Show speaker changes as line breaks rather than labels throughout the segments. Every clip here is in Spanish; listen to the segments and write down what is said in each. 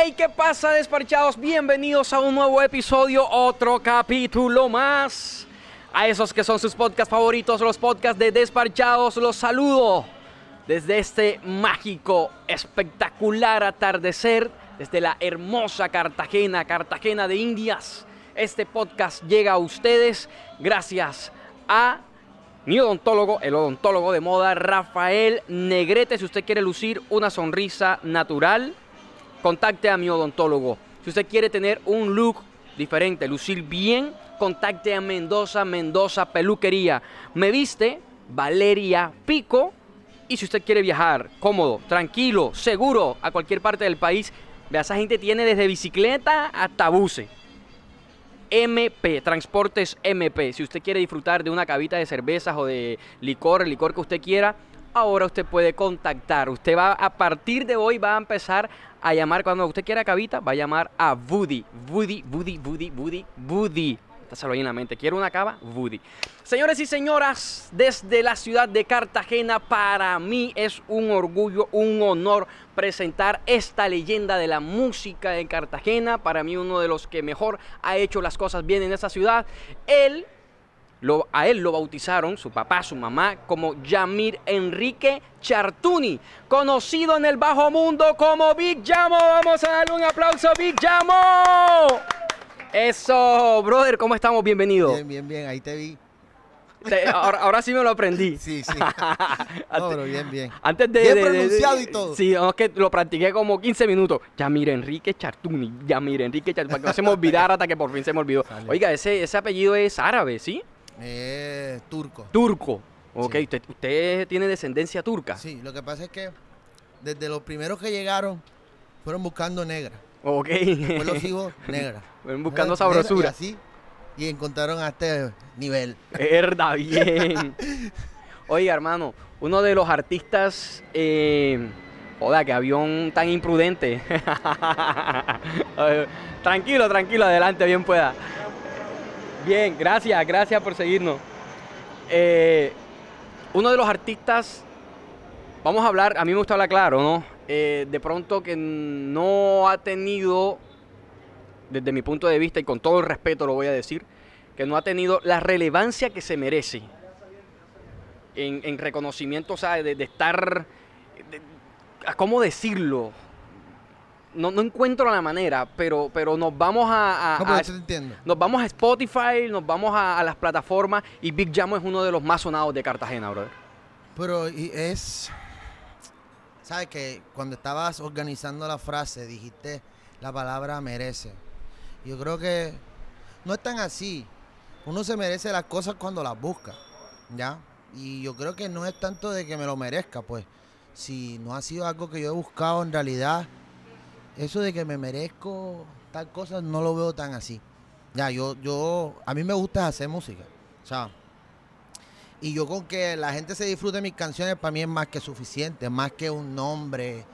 Hey, ¿qué pasa, despachados? Bienvenidos a un nuevo episodio, otro capítulo más. A esos que son sus podcasts favoritos, los podcasts de Despachados, los saludo desde este mágico, espectacular atardecer, desde la hermosa Cartagena, Cartagena de Indias. Este podcast llega a ustedes gracias a mi odontólogo, el odontólogo de moda, Rafael Negrete. Si usted quiere lucir una sonrisa natural, contacte a mi odontólogo. Si usted quiere tener un look diferente, lucir bien, contacte a Mendoza, Mendoza Peluquería. Me viste Valeria Pico. Y si usted quiere viajar cómodo, tranquilo, seguro a cualquier parte del país, vea, esa gente tiene desde bicicleta hasta buce. MP, Transportes MP. Si usted quiere disfrutar de una cabita de cervezas o de licor, el licor que usted quiera, ahora usted puede contactar. Usted va a partir de hoy va a empezar a llamar cuando usted quiera cabita, va a llamar a Woody, Woody, Woody, Woody, Woody, Woody. Estáselo ahí en la mente. ¿Quiere una cava? Woody. Señores y señoras, desde la ciudad de Cartagena, para mí es un orgullo, un honor presentar esta leyenda de la música en Cartagena. Para mí uno de los que mejor ha hecho las cosas bien en esta ciudad. Él lo, a él lo bautizaron su papá, su mamá, como Yamir Enrique Chartuni, conocido en el bajo mundo como Big Yamo. Vamos a darle un aplauso, Big Yamo. Eso, brother, ¿cómo estamos? Bienvenido.
Bien, bien, bien, ahí te vi.
Te- ahora, ahora sí me lo aprendí.
Sí, sí.
Antes-
No, pero bien, bien.
Antes de.
Bien
de- de-
pronunciado y todo.
Sí, no, es que lo practiqué como 15 minutos. Yamir Enrique Chartuni. Yamir Enrique Chartuni. Para que no se me olvidara hasta que por fin se me olvidó.
Sale.
Oiga, ese, ese apellido es árabe, ¿sí?
Turco.
Turco. Ok,
Sí.
usted, usted tiene descendencia turca.
Sí, lo que pasa es que desde los primeros que llegaron fueron buscando negra.
Ok.
Después los hijos negra.
Fueron buscando
Negra,
sabrosura.
Y así. Y encontraron a este nivel.
Herda, bien. Oiga, hermano, uno de los artistas. Eh, joda, que avión tan imprudente. Tranquilo, tranquilo, adelante, bien pueda. Bien, gracias, gracias por seguirnos. Eh, uno de los artistas. Vamos a hablar, a mí me gusta hablar claro, ¿no? Eh, de pronto que no ha tenido desde mi punto de vista y con todo el respeto lo voy a decir, que no ha tenido la relevancia que se merece en, en reconocimiento, o sea, de, estar, ¿cómo decirlo? No, no encuentro la manera, pero, pero nos vamos a, a-
No,
a-
entiendo.
nos vamos a Spotify, nos vamos a, a las plataformas y Big Jamo es uno de los más sonados de Cartagena, brother.
Pero y es. ¿Sabes que Cuando estabas organizando la frase, dijiste la palabra merece. Yo creo que no es tan así. Uno se merece las cosas cuando las busca. ¿Ya? Y yo creo que no es tanto de que me lo merezca, pues. Si no ha sido algo que yo he buscado en realidad, eso de que me merezco tal cosa no lo veo tan así. Ya, yo, yo, a mí me gusta hacer música. O sea, y yo con que la gente se disfrute de mis canciones, para mí es más que suficiente, más que un nombre.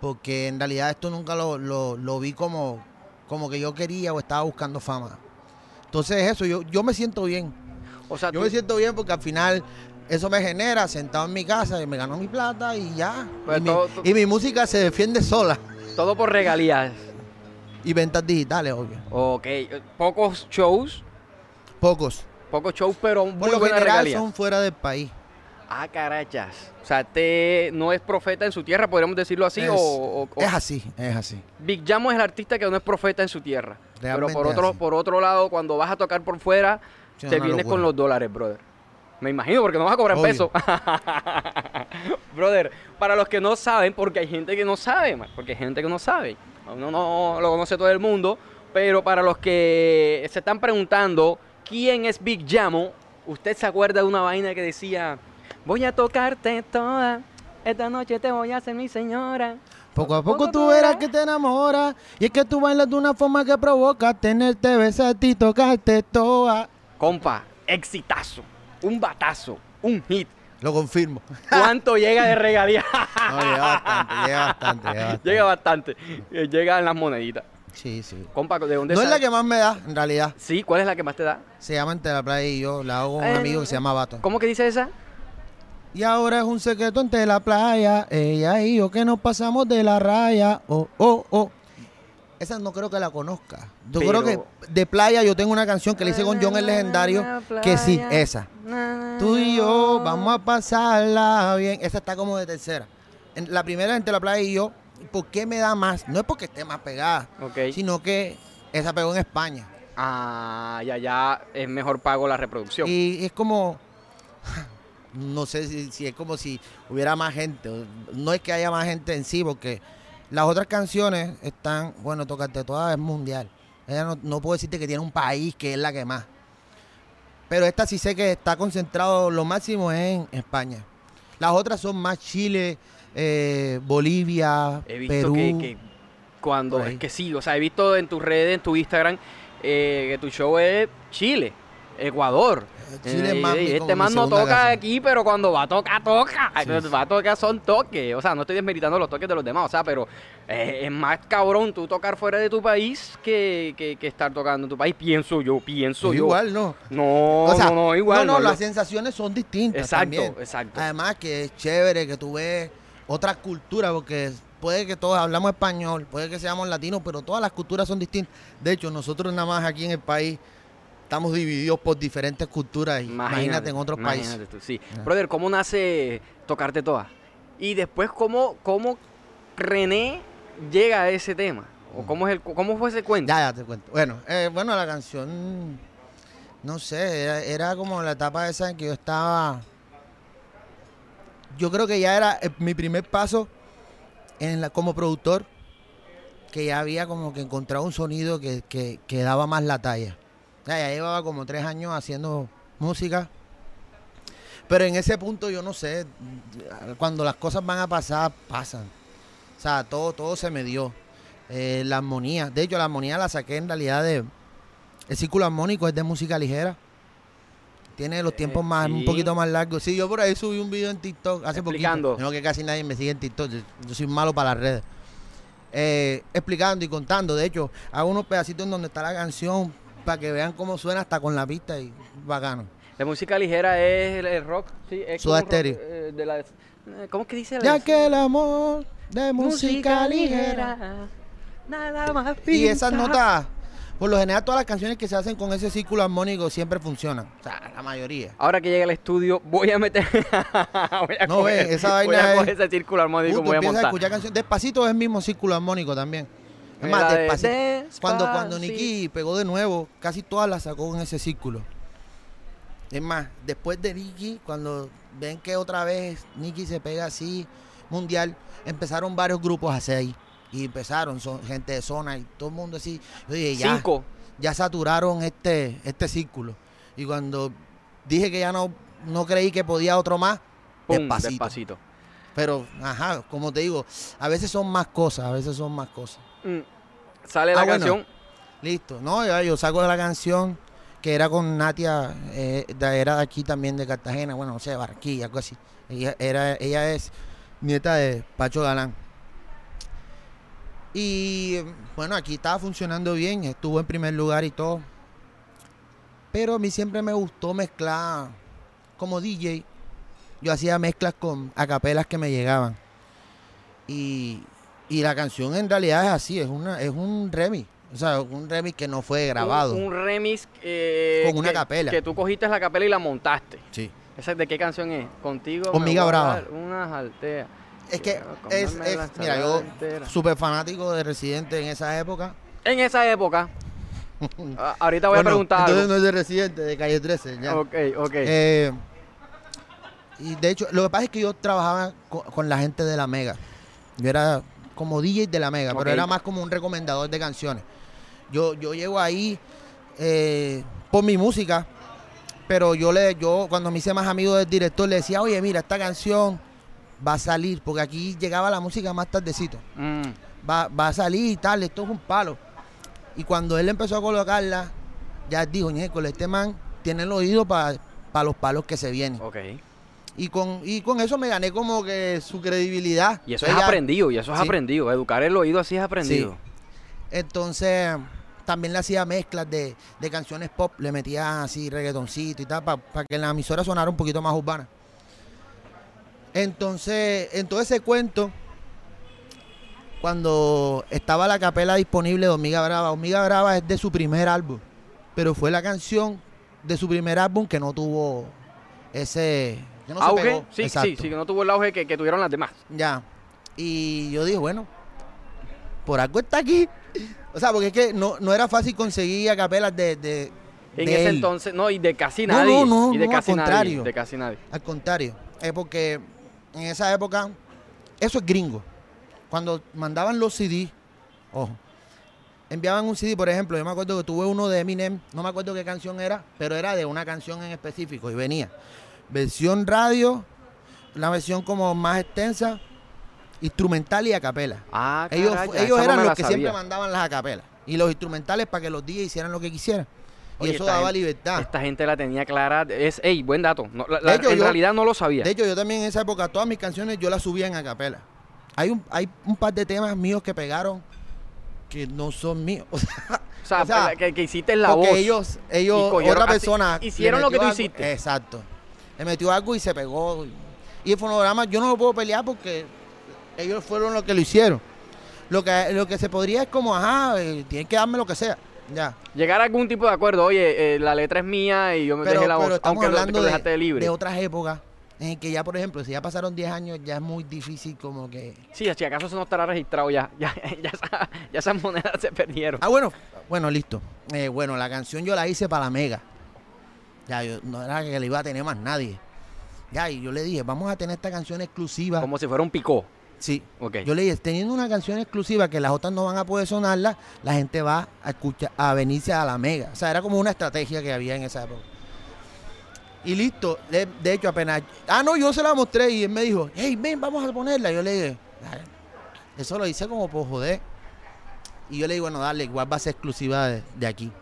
Porque en realidad esto nunca lo, lo- lo vi como, como que yo quería o estaba buscando fama. Entonces eso, yo, yo me siento bien.
O sea,
Yo
tú-
me siento bien porque al final eso me genera sentado en mi casa y me gano mi plata y ya.
Pues
y, mi,
todo-
y mi música se defiende sola.
Todo por regalías.
Y ventas digitales, obvio.
Ok, pocos shows,
Pocos.
pocos shows, pero muy
Por lo
buenas
general
regalías.
son fuera del país.
Ah, carachas. O sea, te no es profeta en su tierra, podríamos decirlo así,
es,
o,
es así, es así.
Big Jamo es el artista que no es profeta en su tierra.
Realmente
Pero por otro, por otro lado, cuando vas a tocar por fuera,
Sí,
te vienes
locura.
con los dólares, brother. Me imagino, porque no vas a cobrar pesos. brother, para los que no saben, porque hay gente que no sabe, porque hay gente que no sabe. Uno no lo conoce todo el mundo, pero para los que se están preguntando quién es Big Jamo, usted se acuerda de una vaina que decía, voy a tocarte toda, esta noche te voy a hacer mi señora.
Poco a poco tú verás que te enamoras y es que tú bailas de una forma que provoca tenerte, besarte y tocarte toda.
Compa, exitazo, un batazo, un hit.
Lo confirmo.
¿Cuánto llega de regalía?
No, llega bastante, llega bastante, llega bastante.
llega bastante. Eh, Llegan las moneditas.
Sí, sí.
Compa, ¿de dónde
No es
sale?
la que más me da, en realidad.
Sí, ¿cuál es la que más te da?
Se llama Entre la playa y yo. La hago con
Eh,
un amigo que se llama Bato.
¿Cómo que dice esa?
Y ahora es un secreto entre la playa, ella y yo que nos pasamos de la raya. Oh, oh, oh. Esa no creo que la conozca. Yo creo que de playa yo tengo una canción que le hice con John el legendario, que sí, esa. Tú y yo vamos a pasarla bien. Esa está como de tercera. En la primera entre la playa y yo, ¿por qué me da más? No es porque esté más pegada, sino que esa pegó en España.
Ah, ya, ya es mejor pago la reproducción.
Y es como, no sé si, si es como si hubiera más gente. No es que haya más gente en sí, porque las otras canciones están, bueno, Tocarte Todas es mundial. Ella no, no puedo decirte que tiene un país que es la que más. Pero esta sí sé que está concentrado, lo máximo en España. Las otras son más Chile, eh, Bolivia,
He visto
Perú.
que, que cuando es que sí, o sea, he visto en tus redes, en tu Instagram, eh, que tu show es Chile, Ecuador.
Chile
Eh, este man no toca
casa.
aquí, pero cuando va a tocar, toca.
Sí,
va a tocar son toques. O sea, no estoy desmeritando los toques de los demás, o sea, pero eh, es más cabrón tú tocar fuera de tu país que, que- que estar tocando en tu país. Pienso yo, pienso yo.
Igual, ¿no?
No,
O sea,
no, no, igual.
No, no,
lo-
las sensaciones son distintas.
Exacto,
también.
exacto.
Además que es chévere que tú ves otra cultura, porque puede que todos hablamos español, puede que seamos latinos, pero todas las culturas son distintas. De hecho, nosotros nada más aquí en el país estamos divididos por diferentes culturas. Imagínate, en otros
imagínate
países.
tú, sí.
Ya.
Brother, ¿cómo nace Tocarte Todas? Y después, ¿cómo, cómo René llega a ese tema? ¿O cómo, es el, cómo fue ese cuento?
Ya, ya te cuento. Bueno, eh, bueno, la canción, no sé, era, era como la etapa esa en que yo estaba. Yo creo que ya era eh, mi primer paso en la, como productor, que ya había como que encontrado un sonido que, que, que daba más la talla. Ya, ya llevaba como tres años haciendo música. Pero en ese punto yo no sé, cuando las cosas van a pasar, pasan. O sea, todo, todo se me dio. Eh, la armonía. De hecho, la armonía la saqué en realidad de. El círculo armónico es de música ligera. Tiene los tiempos
Eh,
más,
sí.
un poquito más largos. Sí, yo por ahí subí un video en TikTok hace
Explicando.
poquito. No que casi nadie me sigue en TikTok. Yo, yo soy malo para las redes. Eh, explicando y contando. De hecho, hago unos pedacitos en donde está la canción para que vean cómo suena hasta con la pista y bacano.
La música ligera es el, el rock, sí. Es
Soda
rock, eh, de la, eh, ¿Cómo es que dice? la-
Ya que el amor de música ligera.
Nada más
Y esas
pinta.
notas, por lo general, todas las canciones que se hacen con ese círculo armónico siempre funcionan. O sea, la mayoría.
Ahora que llega al estudio, voy a meter. voy a
No,
coger-
esa
voy
vaina
a
es-
coger ese círculo armónico, voy a
empiezas a
montar.
escuchar canciones. Despacito es el mismo círculo armónico también. Es más,
de
despacito. Cuando, cuando
Despacito.
Nicky pegó de nuevo, casi todas las sacó en ese círculo. Es más, después de Nicky, cuando ven que otra vez Nicky se pega así, mundial, empezaron varios grupos a hacer ahí. Y empezaron, son gente de zona y todo el mundo así. Dije, ya,
Cinco.
ya saturaron este, este círculo. Y cuando dije que ya no, no creí que podía otro más,
Pum,
despacito.
despacito.
Pero, ajá, como te digo, a veces son más cosas, a veces son más cosas.
Mm. Sale la
Ah, bueno.
canción.
Listo. No, ya yo saco de la canción que era con Natia, eh, de- era de aquí también de Cartagena, bueno, no sé, Barquilla, algo así. Ella, era, ella es nieta de Pacho Galán. Y bueno, aquí estaba funcionando bien, estuvo en primer lugar y todo. Pero a mí siempre me gustó mezclar como DJ. Yo hacía mezclas con acapelas que me llegaban. Y, y la canción en realidad es así, es una es un remix. O sea, un remix que no fue grabado.
Un, un remix eh,
Con una
que-
capela.
Que tú cogiste la capela y la montaste.
Sí.
¿Esa de qué canción es? Contigo.
Hormiga Brava.
dar Unas alteas.
Es que es, mira, yo súper fanático de Residente en esa época.
En esa época. a- ahorita voy
Bueno,
a preguntar
Entonces
algo.
no es de Residente, de Calle 13. Ya.
Ok, ok.
Eh, y de hecho, lo que pasa es que yo trabajaba co- con, la gente de la Mega. Yo era como DJ de la Mega, pero era más como un recomendador de canciones. Yo, yo llego ahí eh, por mi música, pero yo le, yo cuando me hice más amigo del director le decía, oye, mira, esta canción va a salir, porque aquí llegaba la música más tardecito.
Mm.
Va, va a salir y tal, esto es un palo. Y cuando él empezó a colocarla, ya dijo, con este man tiene el oído para los palos que se vienen. Y con, y con eso me gané como que su credibilidad.
Y eso
Entonces
es
ya-
aprendido, y eso es
Sí.
aprendido. Educar el oído así es aprendido.
Entonces, también le hacía mezclas de, de canciones pop, le metía así reggaetoncito y tal, para que en la emisora sonara un poquito más urbana. Entonces, en todo ese cuento, cuando estaba la capela disponible de Hormiga Brava, Hormiga Brava es de su primer álbum, pero fue la canción de su primer álbum que no tuvo ese... no se
auge,
pegó.
sí, sí,
Exacto.
sí, que no tuvo el auge que, que tuvieron las demás.
Ya. Y yo dije, bueno, por algo está aquí. O sea, porque es que no, no era fácil conseguir a capelas de, de,
En ese
él.
entonces, no, y de casi
No,
nadie.
no, no,
y de
no,
casi
al
nadie.
contrario.
De casi nadie.
Al contrario, es porque en esa época, eso es gringo. Cuando mandaban los CD, ojo, enviaban un CD, por ejemplo, yo me acuerdo que tuve uno de Eminem, no me acuerdo qué canción era, pero era de una canción en específico y venía versión radio, la versión como más extensa, instrumental y a capela.
Ah,
Ellos, ellos
no
eran los que
sabía.
siempre mandaban las acapelas. Y los instrumentales para que los DJs hicieran lo que quisieran. Y eso daba
gente-
libertad.
Esta gente la tenía clara. Es, ey, buen dato. No, la- la-
De hecho,
en
yo-
realidad no lo sabía.
De hecho, yo también en esa época, todas mis canciones yo las subía en acapela. Hay un, hay un par de temas míos que pegaron que no son míos. O sea,
o sea,
o sea,
que, que hiciste la
porque
voz.
ellos, ellos otra persona.
hicieron lo que tú
algo-
hiciste.
Exacto. Le metió algo y se pegó. Y el fonograma yo no lo puedo pelear porque ellos fueron los que lo hicieron. Lo que, lo que se podría es como, ajá, eh, tienen que darme lo que sea. Ya.
Llegar a algún tipo de acuerdo. Oye, eh, la letra es mía y yo me
Pero,
dejé la voz. aunque
hablando
lo
de,
libre.
de otras épocas en que ya, por ejemplo, si ya pasaron 10 años, ya es muy difícil como que...
Sí, si acaso eso no estará registrado ya. Ya, ya esas monedas se perdieron.
Ah, bueno, bueno, listo. Eh, bueno, la canción yo la hice para la Mega. Ya, yo no era que le iba a tener más nadie. Ya, y yo le dije, vamos a tener esta canción exclusiva.
Como si fuera un picó.
Sí.
Ok.
Yo le dije, teniendo una canción exclusiva que las otras no van a poder sonarla, la gente va a escuchar, a venirse a la Mega. O sea, era como una estrategia que había en esa época. Y listo, de, de hecho apenas... Ah, no, yo se la mostré y él me dijo, hey, ven, vamos a ponerla. Yo le dije, "Ay, eso lo hice como por joder. Y yo le digo, bueno, dale, igual va a ser exclusiva de, de aquí.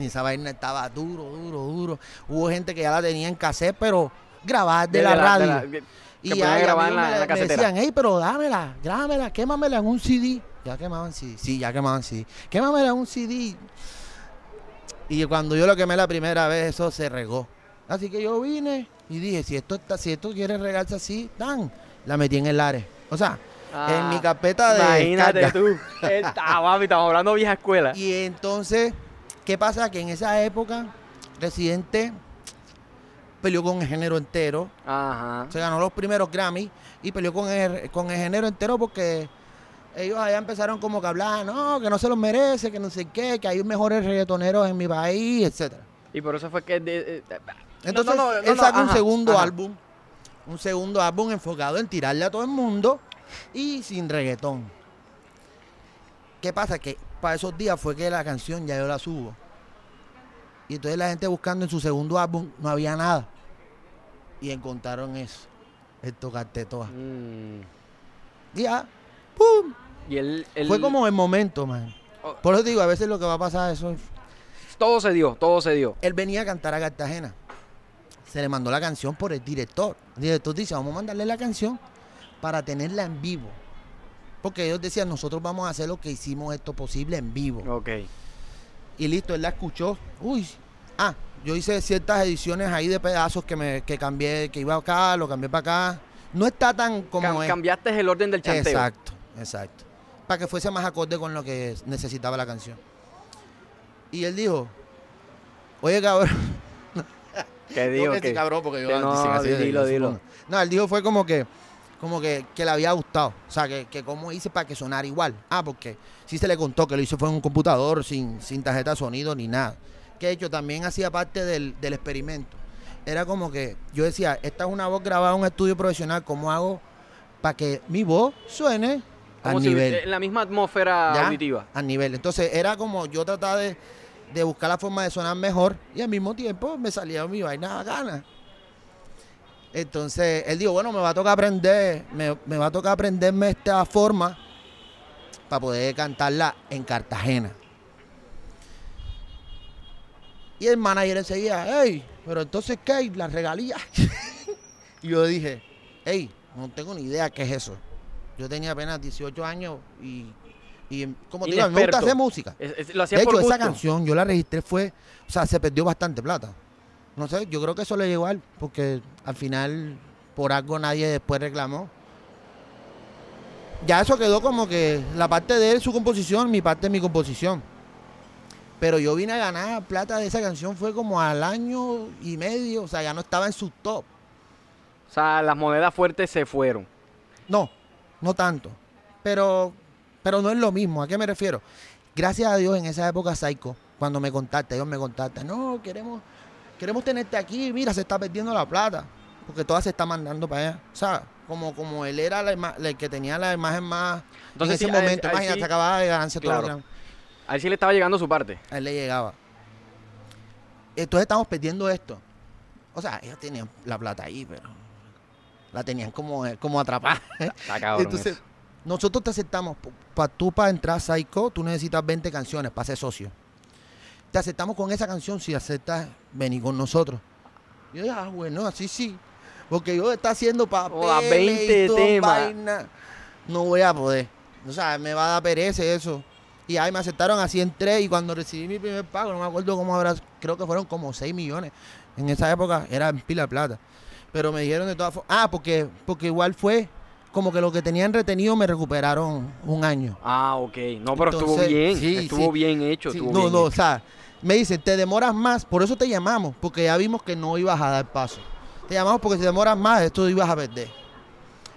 Y esa vaina estaba duro, duro, duro. Hubo gente que ya la tenía en cassette, pero grabada de, la, radio. Y ya, a
grabar
mí
en la-
me,
la
me decían, hey, pero dámela, grábamela, quémamela en un CD. Ya quemaban CD. Sí, ya quemaban CD. Quémamela en un CD. Y cuando yo lo quemé la primera vez, eso se regó. Así que yo vine y dije, si esto está, si esto quiere regarse así, tan, la metí en el Ares. O sea, en mi carpeta de
Ah, Imagínate
descarga.
tú. Está, papi, estamos hablando de vieja escuela.
Y entonces, ¿qué pasa? Que en esa época, Residente peleó con el género entero.
Ajá.
Se ganó los primeros Grammy y peleó con el, con el género entero porque ellos allá empezaron como que hablar, no, que no se los merece, que no sé qué, que hay mejores reggaetoneros en mi país, etcétera.
Y por eso fue que. eh,
Entonces,
no, no, no,
él
no,
saca un segundo
ajá.
álbum, un segundo álbum enfocado en tirarle a todo el mundo y sin reggaetón. ¿Qué pasa? Que para esos días fue que la canción ya yo la subo. Y entonces la gente buscando en su segundo álbum no había nada. Y encontraron eso, el tocarte todas.
Mm.
Y ya, ¡pum!
Y él-
Fue como el momento, man.
Oh.
Por eso te digo, a veces lo que va a pasar eso es...
Todo se dio, todo se dio.
Él venía a cantar a Cartagena. Se le mandó la canción por el director. El director dice, vamos a mandarle la canción para tenerla en vivo. Porque ellos decían, nosotros vamos a hacer lo que hicimos esto posible en vivo.
Ok.
Y listo, él la escuchó. Uy, ah, yo hice ciertas ediciones ahí de pedazos que me que cambié, que iba acá, lo cambié para acá. No está tan como
Cam-
es.
cambiaste el orden del chanteo.
Exacto, exacto. Para que fuese más acorde con lo que necesitaba la canción. Y él dijo, oye cabrón,
¿Qué digo?
Tengo que
que
cabrón porque yo
no,
así
dilo, dilo.
No, él dijo fue como que como que, que le había gustado. O sea, que, que cómo hice para que sonara igual. Ah, porque sí se le contó que lo hizo fue en un computador sin, sin tarjeta de sonido ni nada. Que de hecho también hacía parte del, del experimento. Era como que yo decía, esta es una voz grabada en un estudio profesional, ¿cómo hago para que mi voz suene
Como
al
si
nivel?
en la misma atmósfera
¿Ya?
auditiva.
Al nivel. Entonces era como yo trataba de, de buscar la forma de sonar mejor y al mismo tiempo me salía mi vaina bacana. Entonces él dijo, bueno, me va a tocar aprender, me, me va a tocar aprenderme esta forma para poder cantarla en Cartagena. Y el manager enseguida, hey, pero entonces ¿qué? Las regalías. y yo dije, hey, no tengo ni idea qué es eso. Yo tenía apenas 18 años y, y como te digo, me gusta hacer música.
Es- es- lo hacía
De
por
hecho, esa canción yo la registré fue, o sea, se perdió bastante plata. No sé, yo creo que eso le llegó a él, porque al final, por algo nadie después reclamó. Ya eso quedó como que la parte de él, su composición, mi parte de mi composición. Pero yo vine a ganar plata de esa canción fue como al año y medio, o sea, ya no estaba en su top.
O sea, las monedas fuertes se fueron.
No, no tanto. Pero, pero no es lo mismo. ¿A qué me refiero? Gracias a Dios en esa época Psycho, cuando me contacta, ellos me contactan, no, queremos, queremos tenerte aquí, mira, se está perdiendo la plata, porque toda se está mandando para allá. O sea, como, como él era la ima- el que tenía la imagen más
Entonces,
en
sí,
ese
a él-
momento,
a él
imagínate,
sí-
acababa de ganancia todo
Claro.
que-
A él sí le estaba llegando su parte.
a él le llegaba. Entonces estamos perdiendo esto. O sea, ellos tenían la plata ahí, pero la tenían como, como atrapada. Entonces,
eso.
nosotros te aceptamos. Para tú, para entrar a Psycho, tú necesitas 20 canciones para ser socio. Te aceptamos con esa canción si aceptas venir con nosotros. Yo dije, ah, bueno, así sí. Porque yo está haciendo papeles
a 20
y toda
temas.
vaina. No voy a poder. O sea, me va a dar pereza eso. Y ahí me aceptaron, así entré. Y cuando recibí mi primer pago, no me acuerdo cómo habrá, creo que fueron como 6 millones. En esa época era en pila de plata. Pero me dijeron de todas formas. Ah, porque, porque igual fue como que lo que tenían retenido me recuperaron un año.
Ah, ok. No, pero estuvo bien.
sí,
estuvo
sí.
bien hecho.
Sí,
estuvo
no,
bien
no, o sea, me dicen, te demoras más, por eso te llamamos, porque ya vimos que no ibas a dar paso. Te llamamos porque si demoras más, esto ibas a perder.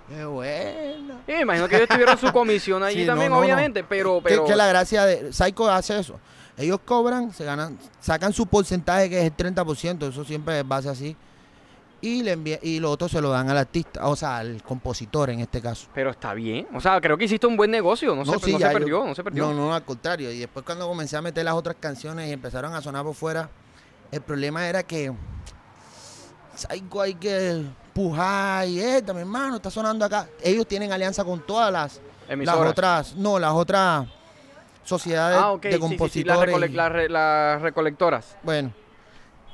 Qué bueno.
Sí, imagino que ellos tuvieron su comisión allí
Sí,
también,
no, no, no.
obviamente, pero...
Que-
pero
Que, la gracia de Psycho hace eso. Ellos cobran, se ganan, sacan su porcentaje que es el 30%, eso siempre es base así. Y le envía, y lo otro se lo dan al artista, o sea, al compositor en este caso.
Pero está bien. O sea, creo que hiciste un buen negocio. No, se,
sí,
no se
yo-
perdió, no se perdió.
No, no, al contrario. Y después cuando comencé a meter las otras canciones y empezaron a sonar por fuera, el problema era que hay que pujar y esta, mi hermano, está sonando acá. Ellos tienen alianza con todas las, las otras, no, las otras sociedades
Ah,
de
sí, sí,
compositores.
sí, las, recole-
y-
las re- las recolectoras.
Bueno.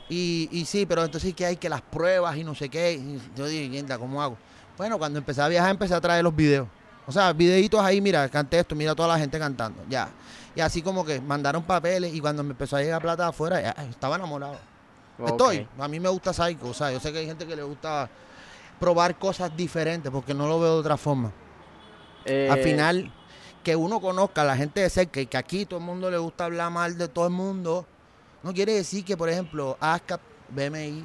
Y, y sí, pero entonces que hay que las pruebas y no sé qué. Y yo dije, "Mierda, ¿cómo hago? Bueno, cuando empecé a viajar empecé a traer los videos. O sea, videitos ahí, mira, canté esto, mira toda la gente cantando. Ya. Y así como que mandaron papeles y cuando me empezó a llegar plata afuera, ya, estaba enamorado. Estoy. A mí me gusta Psycho. O sea, yo sé que hay gente que le gusta probar cosas diferentes porque no lo veo de otra forma.
Eh,
Al final, que uno conozca a la gente de cerca y que aquí todo el mundo le gusta hablar mal de todo el mundo, no quiere decir que, por ejemplo, ASCAP, BMI,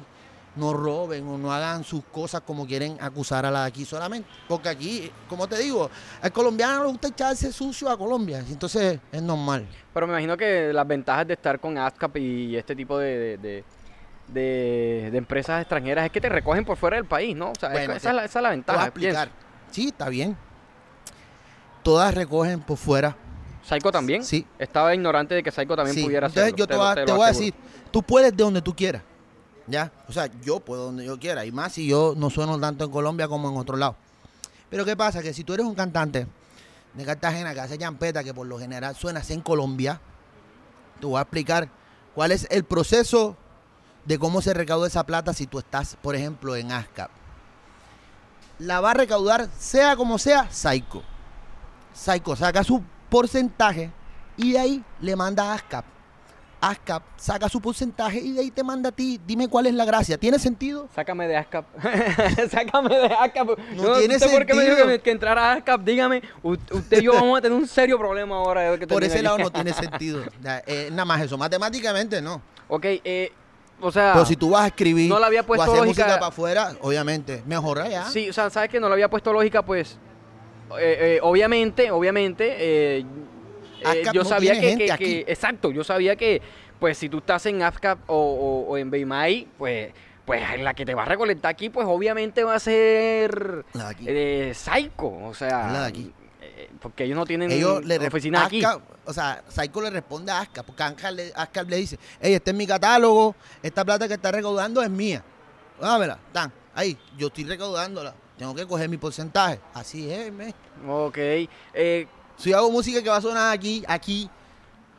no roben o no hagan sus cosas como quieren acusar a la de aquí solamente. Porque aquí, como te digo, al colombiano le gusta echarse sucio a Colombia. Entonces es normal.
Pero me imagino que las ventajas de estar con ASCAP y este tipo de, de, de- empresas extranjeras es que te recogen por fuera del país, ¿no? O sea, es- esa, es la, esa es la ventaja.
explicar. Sí, está bien. Todas recogen por fuera.
Psycho también.
Sí.
Estaba ignorante de que Psycho también
Sí,
pudiera
Entonces
hacerlo.
yo te, voy a-
lo
te voy a
aseguro.
decir, tú puedes de donde tú quieras. ¿Ya? O sea, yo puedo donde yo quiera. Y más si yo no sueno tanto en Colombia como en otro lado. Pero ¿qué pasa? Que si tú eres un cantante de Cartagena que hace champeta, que por lo general suenas en Colombia, te voy a explicar cuál es el proceso de cómo se recauda esa plata si tú estás, por ejemplo, en ASCAP. La va a recaudar, sea como sea, Psycho. Psycho saca su porcentaje y de ahí le manda a ASCAP. ASCAP saca su porcentaje y de ahí te manda a ti. Dime cuál es la gracia. ¿Tiene sentido?
Sácame de ASCAP. Sácame de ASCAP.
No
Yo
tiene
sé por qué me dijo que,
sentido.
que entrara a ASCAP. Dígame, usted y yo vamos a tener un serio problema ahora. que
Por ese lado no tiene sentido. Ya, eh, nada más eso. Matemáticamente no.
Ok, eh, o sea...
Pero si tú vas a escribir
no le había
o
puesto
hacer
lógica-
música para afuera, obviamente, mejor allá.
Sí, o sea, ¿sabes que No le había puesto lógica, pues... eh, eh, obviamente, obviamente, eh, yo
no
sabía que, que- Exacto, yo sabía que, pues, si tú estás en ASCAP o, o- o en BMI, pues... Pues la que te va a recolectar aquí, pues obviamente va a ser
La de aquí.
eh, Psycho, o sea,
La de aquí.
eh, porque ellos no tienen
Ellos le
oficina aquí.
O sea, Psycho le responde a ASCAP, porque ASCAP le, le dice, hey, este es mi catálogo, esta plata que está recaudando es mía. Dámela, tan, ahí, yo estoy recaudándola, tengo que coger mi porcentaje. Así es, me.
Ok, eh,
Si hago música que va a sonar aquí, aquí,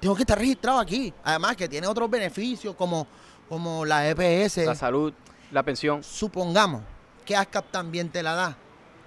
tengo que estar registrado aquí. Además que tiene otros beneficios como, como la EPS.
la salud, la pensión.
Supongamos que ASCAP también te la da.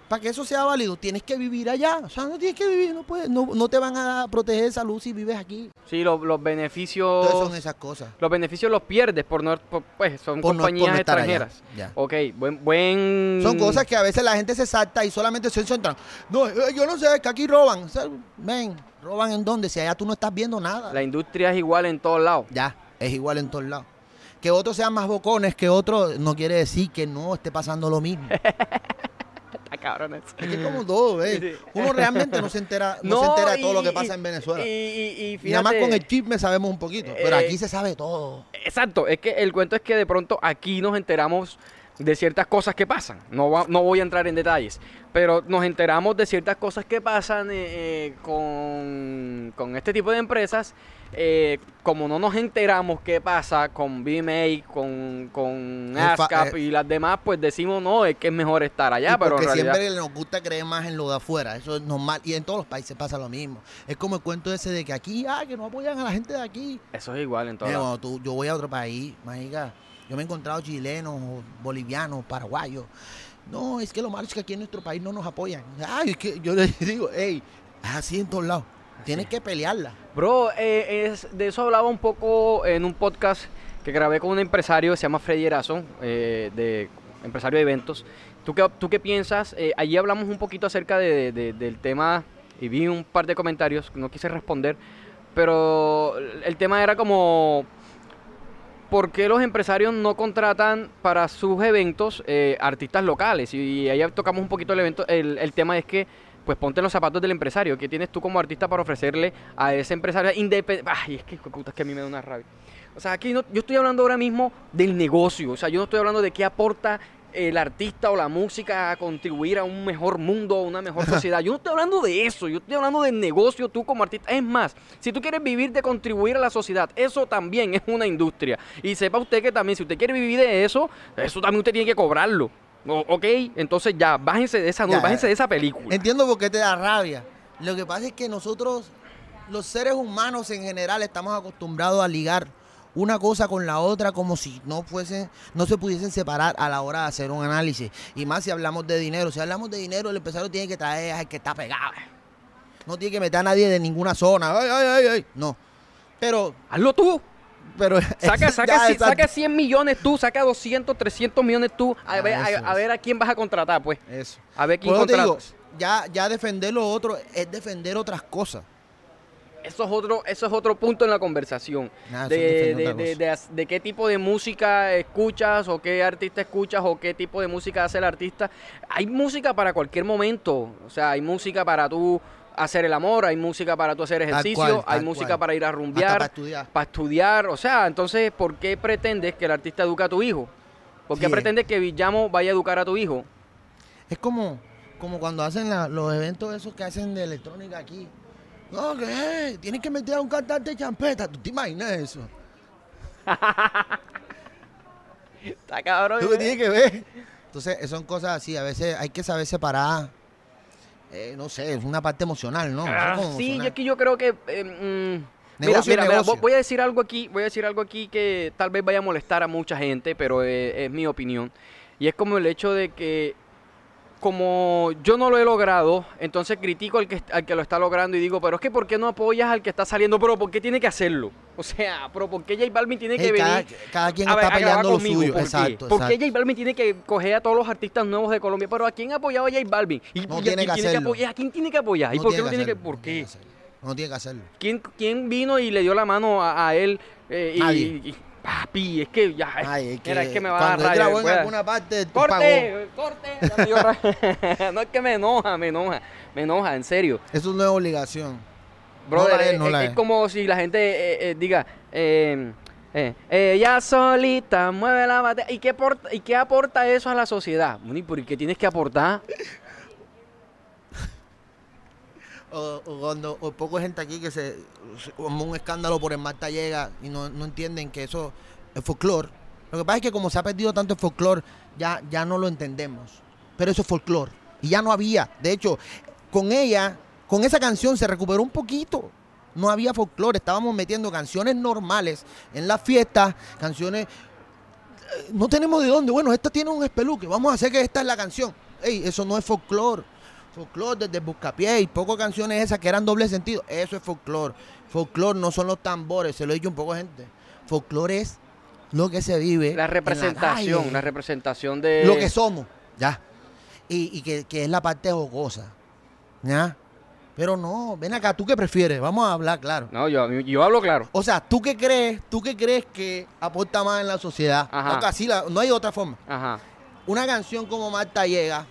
Para que eso sea válido, tienes que vivir allá. O sea, no tienes que vivir, no puedes, no, no te van a proteger salud si vives aquí.
Sí, lo- los beneficios.
Entonces son esas cosas.
Los beneficios los pierdes por no. por- pues son
Por no- por no
compañías extranjeras.
Ya.
Ok, buen. buen
Son cosas que a veces la gente se salta y solamente se centran. No, eh, yo no sé, es que aquí roban. O sea, ven, roban en dónde, si allá tú no estás viendo nada.
La industria es igual en todos lados.
Ya, es igual en todos lados. Que otros sean más bocones que otros no quiere decir que no esté pasando lo mismo.
Está cabrón eso.
Es que es como todo, ¿eh? Uno realmente no se entera, no, se entera de todo lo que pasa en Venezuela.
Y, y,
nada más con el chisme sabemos un poquito, pero
Eh,
aquí se sabe todo.
Exacto, es que el cuento es que de pronto aquí nos enteramos de ciertas cosas que pasan. No, va- no voy a entrar en detalles, pero nos enteramos de ciertas cosas que pasan eh, eh, con, con este tipo de empresas. Eh, como no nos enteramos qué pasa con BMA, con, con ASCAP
eh,
y las demás, pues decimos no, es que es mejor estar allá, pero en
porque
realidad...
siempre nos gusta creer más en lo de afuera, eso es normal. Y en todos los países pasa lo mismo. Es como el cuento ese de que aquí, ah, que no apoyan a la gente de aquí.
Eso es igual en
cuando tú- yo voy a otro país, mágica, yo me he encontrado chilenos, bolivianos, paraguayos. No, es que lo malo es que aquí en nuestro país no nos apoyan. Ay, es que yo le digo, hey, es así en todos lados. Tienes que pelearla.
Bro, eh, es, de eso hablaba un poco en un podcast que grabé con un empresario que se llama Freddy Erazo, eh, de empresario de eventos. ¿Tú qué, tú qué piensas? Eh, allí hablamos un poquito acerca de- de- del tema y vi un par de comentarios, no quise responder, pero el tema era como, ¿por qué los empresarios no contratan para sus eventos eh, artistas locales? Y ahí tocamos un poquito el evento, el, el tema es que pues ponte los zapatos del empresario. ¿Qué tienes tú como artista para ofrecerle a ese empresario independiente? Ay, es que puta, es que a mí me da una rabia. O sea, aquí no, yo estoy hablando ahora mismo del negocio. O sea, yo no estoy hablando de qué aporta el artista o la música a contribuir a un mejor mundo, a una mejor sociedad. Yo no estoy hablando de eso. Yo estoy hablando del negocio tú como artista. Es más, si tú quieres vivir de contribuir a la sociedad, eso también es una industria. Y sepa usted que también, si usted quiere vivir de eso, eso también usted tiene que cobrarlo. O- ok, entonces ya, bájense de esa nube,
Ya,
bájense de esa película.
Entiendo por qué te da rabia. Lo que pasa es que nosotros, los seres humanos en general, estamos acostumbrados a ligar una cosa con la otra como si no fuesen, no se pudiesen separar a la hora de hacer un análisis. Y más si hablamos de dinero. Si hablamos de dinero, el empresario tiene que traer al que está pegado. No tiene que meter a nadie de ninguna zona. Ay, ay, ay, ay. No. Pero,
Hazlo tú.
Pero.
Saca, saca, saca 100 millones tú, saca 200, 300 millones tú. A,
Ah,
ver, a-
eso
a,
es.
ver a quién vas a contratar, pues.
Eso.
A ver quién contratas.
ya, ya defender lo otro es defender otras cosas.
Eso es otro, eso es otro punto en la conversación.
Eso
de, de- de- de qué tipo de música escuchas o qué artista escuchas o qué tipo de música hace el artista. Hay música para cualquier momento. O sea, hay música para tú hacer el amor, hay música para tú hacer ejercicio,
cual,
hay música para ir a rumbear,
para estudiar.
para estudiar. O sea, entonces, ¿por qué pretendes que el artista eduque a tu hijo? ¿Por qué
Sí, eh.
pretendes que Villamo vaya a educar a tu hijo?
Es como, como cuando hacen la- los eventos esos que hacen de electrónica aquí. No, ¿qué? Tienes que meter a un cantante de champeta. ¿Tú te imaginas eso?
Está cabrón.
¿Tú qué tienes que ver? Entonces, eh, son cosas así. A veces hay que saber separar. Eh, no sé, es una parte emocional, ¿no?
Ah, sí,
emocional.
yo aquí yo creo que... eh, mm, mira, mira, mira, voy a decir algo aquí, voy a decir algo aquí que tal vez vaya a molestar a mucha gente, pero eh, es mi opinión. Y es como el hecho de que como yo no lo he logrado, entonces critico al que, al que lo está logrando y digo, pero es que ¿por qué no apoyas al que está saliendo? Pero ¿por qué tiene que hacerlo? O sea, pero ¿por qué J Balvin tiene que venir
cada quien
a
está
a
peleando lo suyo.
¿Por qué?
Exacto,
¿Por qué
exacto.
J Balvin tiene que coger a todos los artistas nuevos de Colombia? Pero ¿a quién ha apoyado a J Balvin? ¿Y,
No
y a
tiene
quién
que
tiene que
hacerlo.
apoyar? ¿A quién tiene que apoyar? ¿Y
No
por qué no tiene que...?
hacerlo,
¿Por qué?
No tiene que hacerlo.
¿Quién, quién vino y le dio la mano a, a él? eh,
Nadie.
y- papi, es que ya.
Ay, es
mira, es que me va a dar
grabó en alguna parte, tú pagó.
¡Corte! ¡Corte! No es que me enoja, me enoja. Me enoja, en serio.
Eso no es obligación.
Brother,
la es,
es,
no la
es
es.
como si la gente eh, eh, diga, eh, eh, ella solita mueve la batería. ¿Y qué, aporta, ¿Y qué aporta eso a la sociedad? Bueno, ¿y por qué tienes que aportar?
O, cuando o poco gente aquí que se, se- como un escándalo por el Marta llega y no, no entienden que eso es folclore. Lo que pasa es que como se ha perdido tanto el folclore, ya, ya no lo entendemos. Pero eso es folclore. Y ya no había. De hecho, con ella, con esa canción se recuperó un poquito. No había folclore. Estábamos metiendo canciones normales en las fiestas, canciones. eh, No tenemos de dónde. Bueno, esta tiene un espeluque. Vamos a hacer que esta es la canción. Ey, eso no es folclore. Folclore desde Buscapié y pocas canciones esas que eran doble sentido. Eso es folclore. Folclore no son los tambores, se lo he dicho un poco a gente. Folclore es lo que se vive.
La
en
representación, la representación de...
Lo que somos, ya. Y, y que, que es la parte jocosa. ¿Ya? Pero no, ven acá, ¿tú qué prefieres? Vamos a hablar claro.
No, yo, yo hablo claro.
O sea, ¿tú qué crees? ¿Tú qué crees que aporta más en la sociedad?
Ajá.
La- no hay otra forma.
Ajá.
Una canción como Marta llega,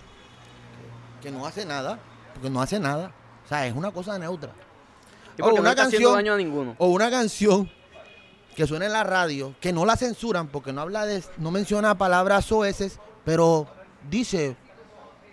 que no hace nada, porque no hace nada. O sea, es una cosa neutra.
Y
O
no
una
está haciendo
canción-
daño a ninguno.
O una canción que suena en la radio, que no la censuran porque no habla de, no menciona palabras soeces, pero dice,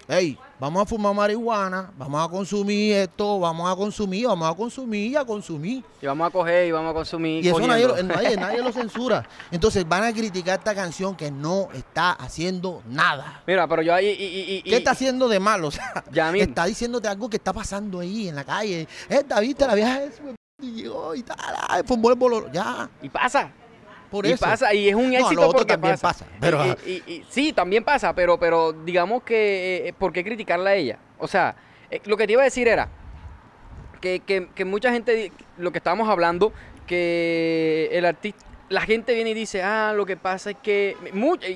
hey, vamos a fumar marihuana, vamos a consumir esto, vamos a consumir, vamos a consumir y a consumir.
Y vamos a coger y vamos a consumir.
Y eso nadie, nadie, nadie lo censura. Entonces van a criticar esta canción que no está haciendo nada.
Mira, pero yo ahí... Y, y- y-
¿Qué está haciendo de malo? O sea,
Ya, mira.
está diciéndote algo que está pasando ahí en la calle. Esta, viste, la vieja es y y tal, ay, fumó el bololo. Ya,
y pasa.
Por
y
eso.
pasa, y es un
No,
éxito
lo otro
porque
también
pasa.
pasa, pero-
Y- y- y- sí, también pasa, pero, pero digamos que, eh, ¿por qué criticarla a ella? O sea, eh, lo que te iba a decir era que, que- que mucha gente, lo que estábamos hablando, que el artista, la gente viene y dice, ah, lo que pasa es que,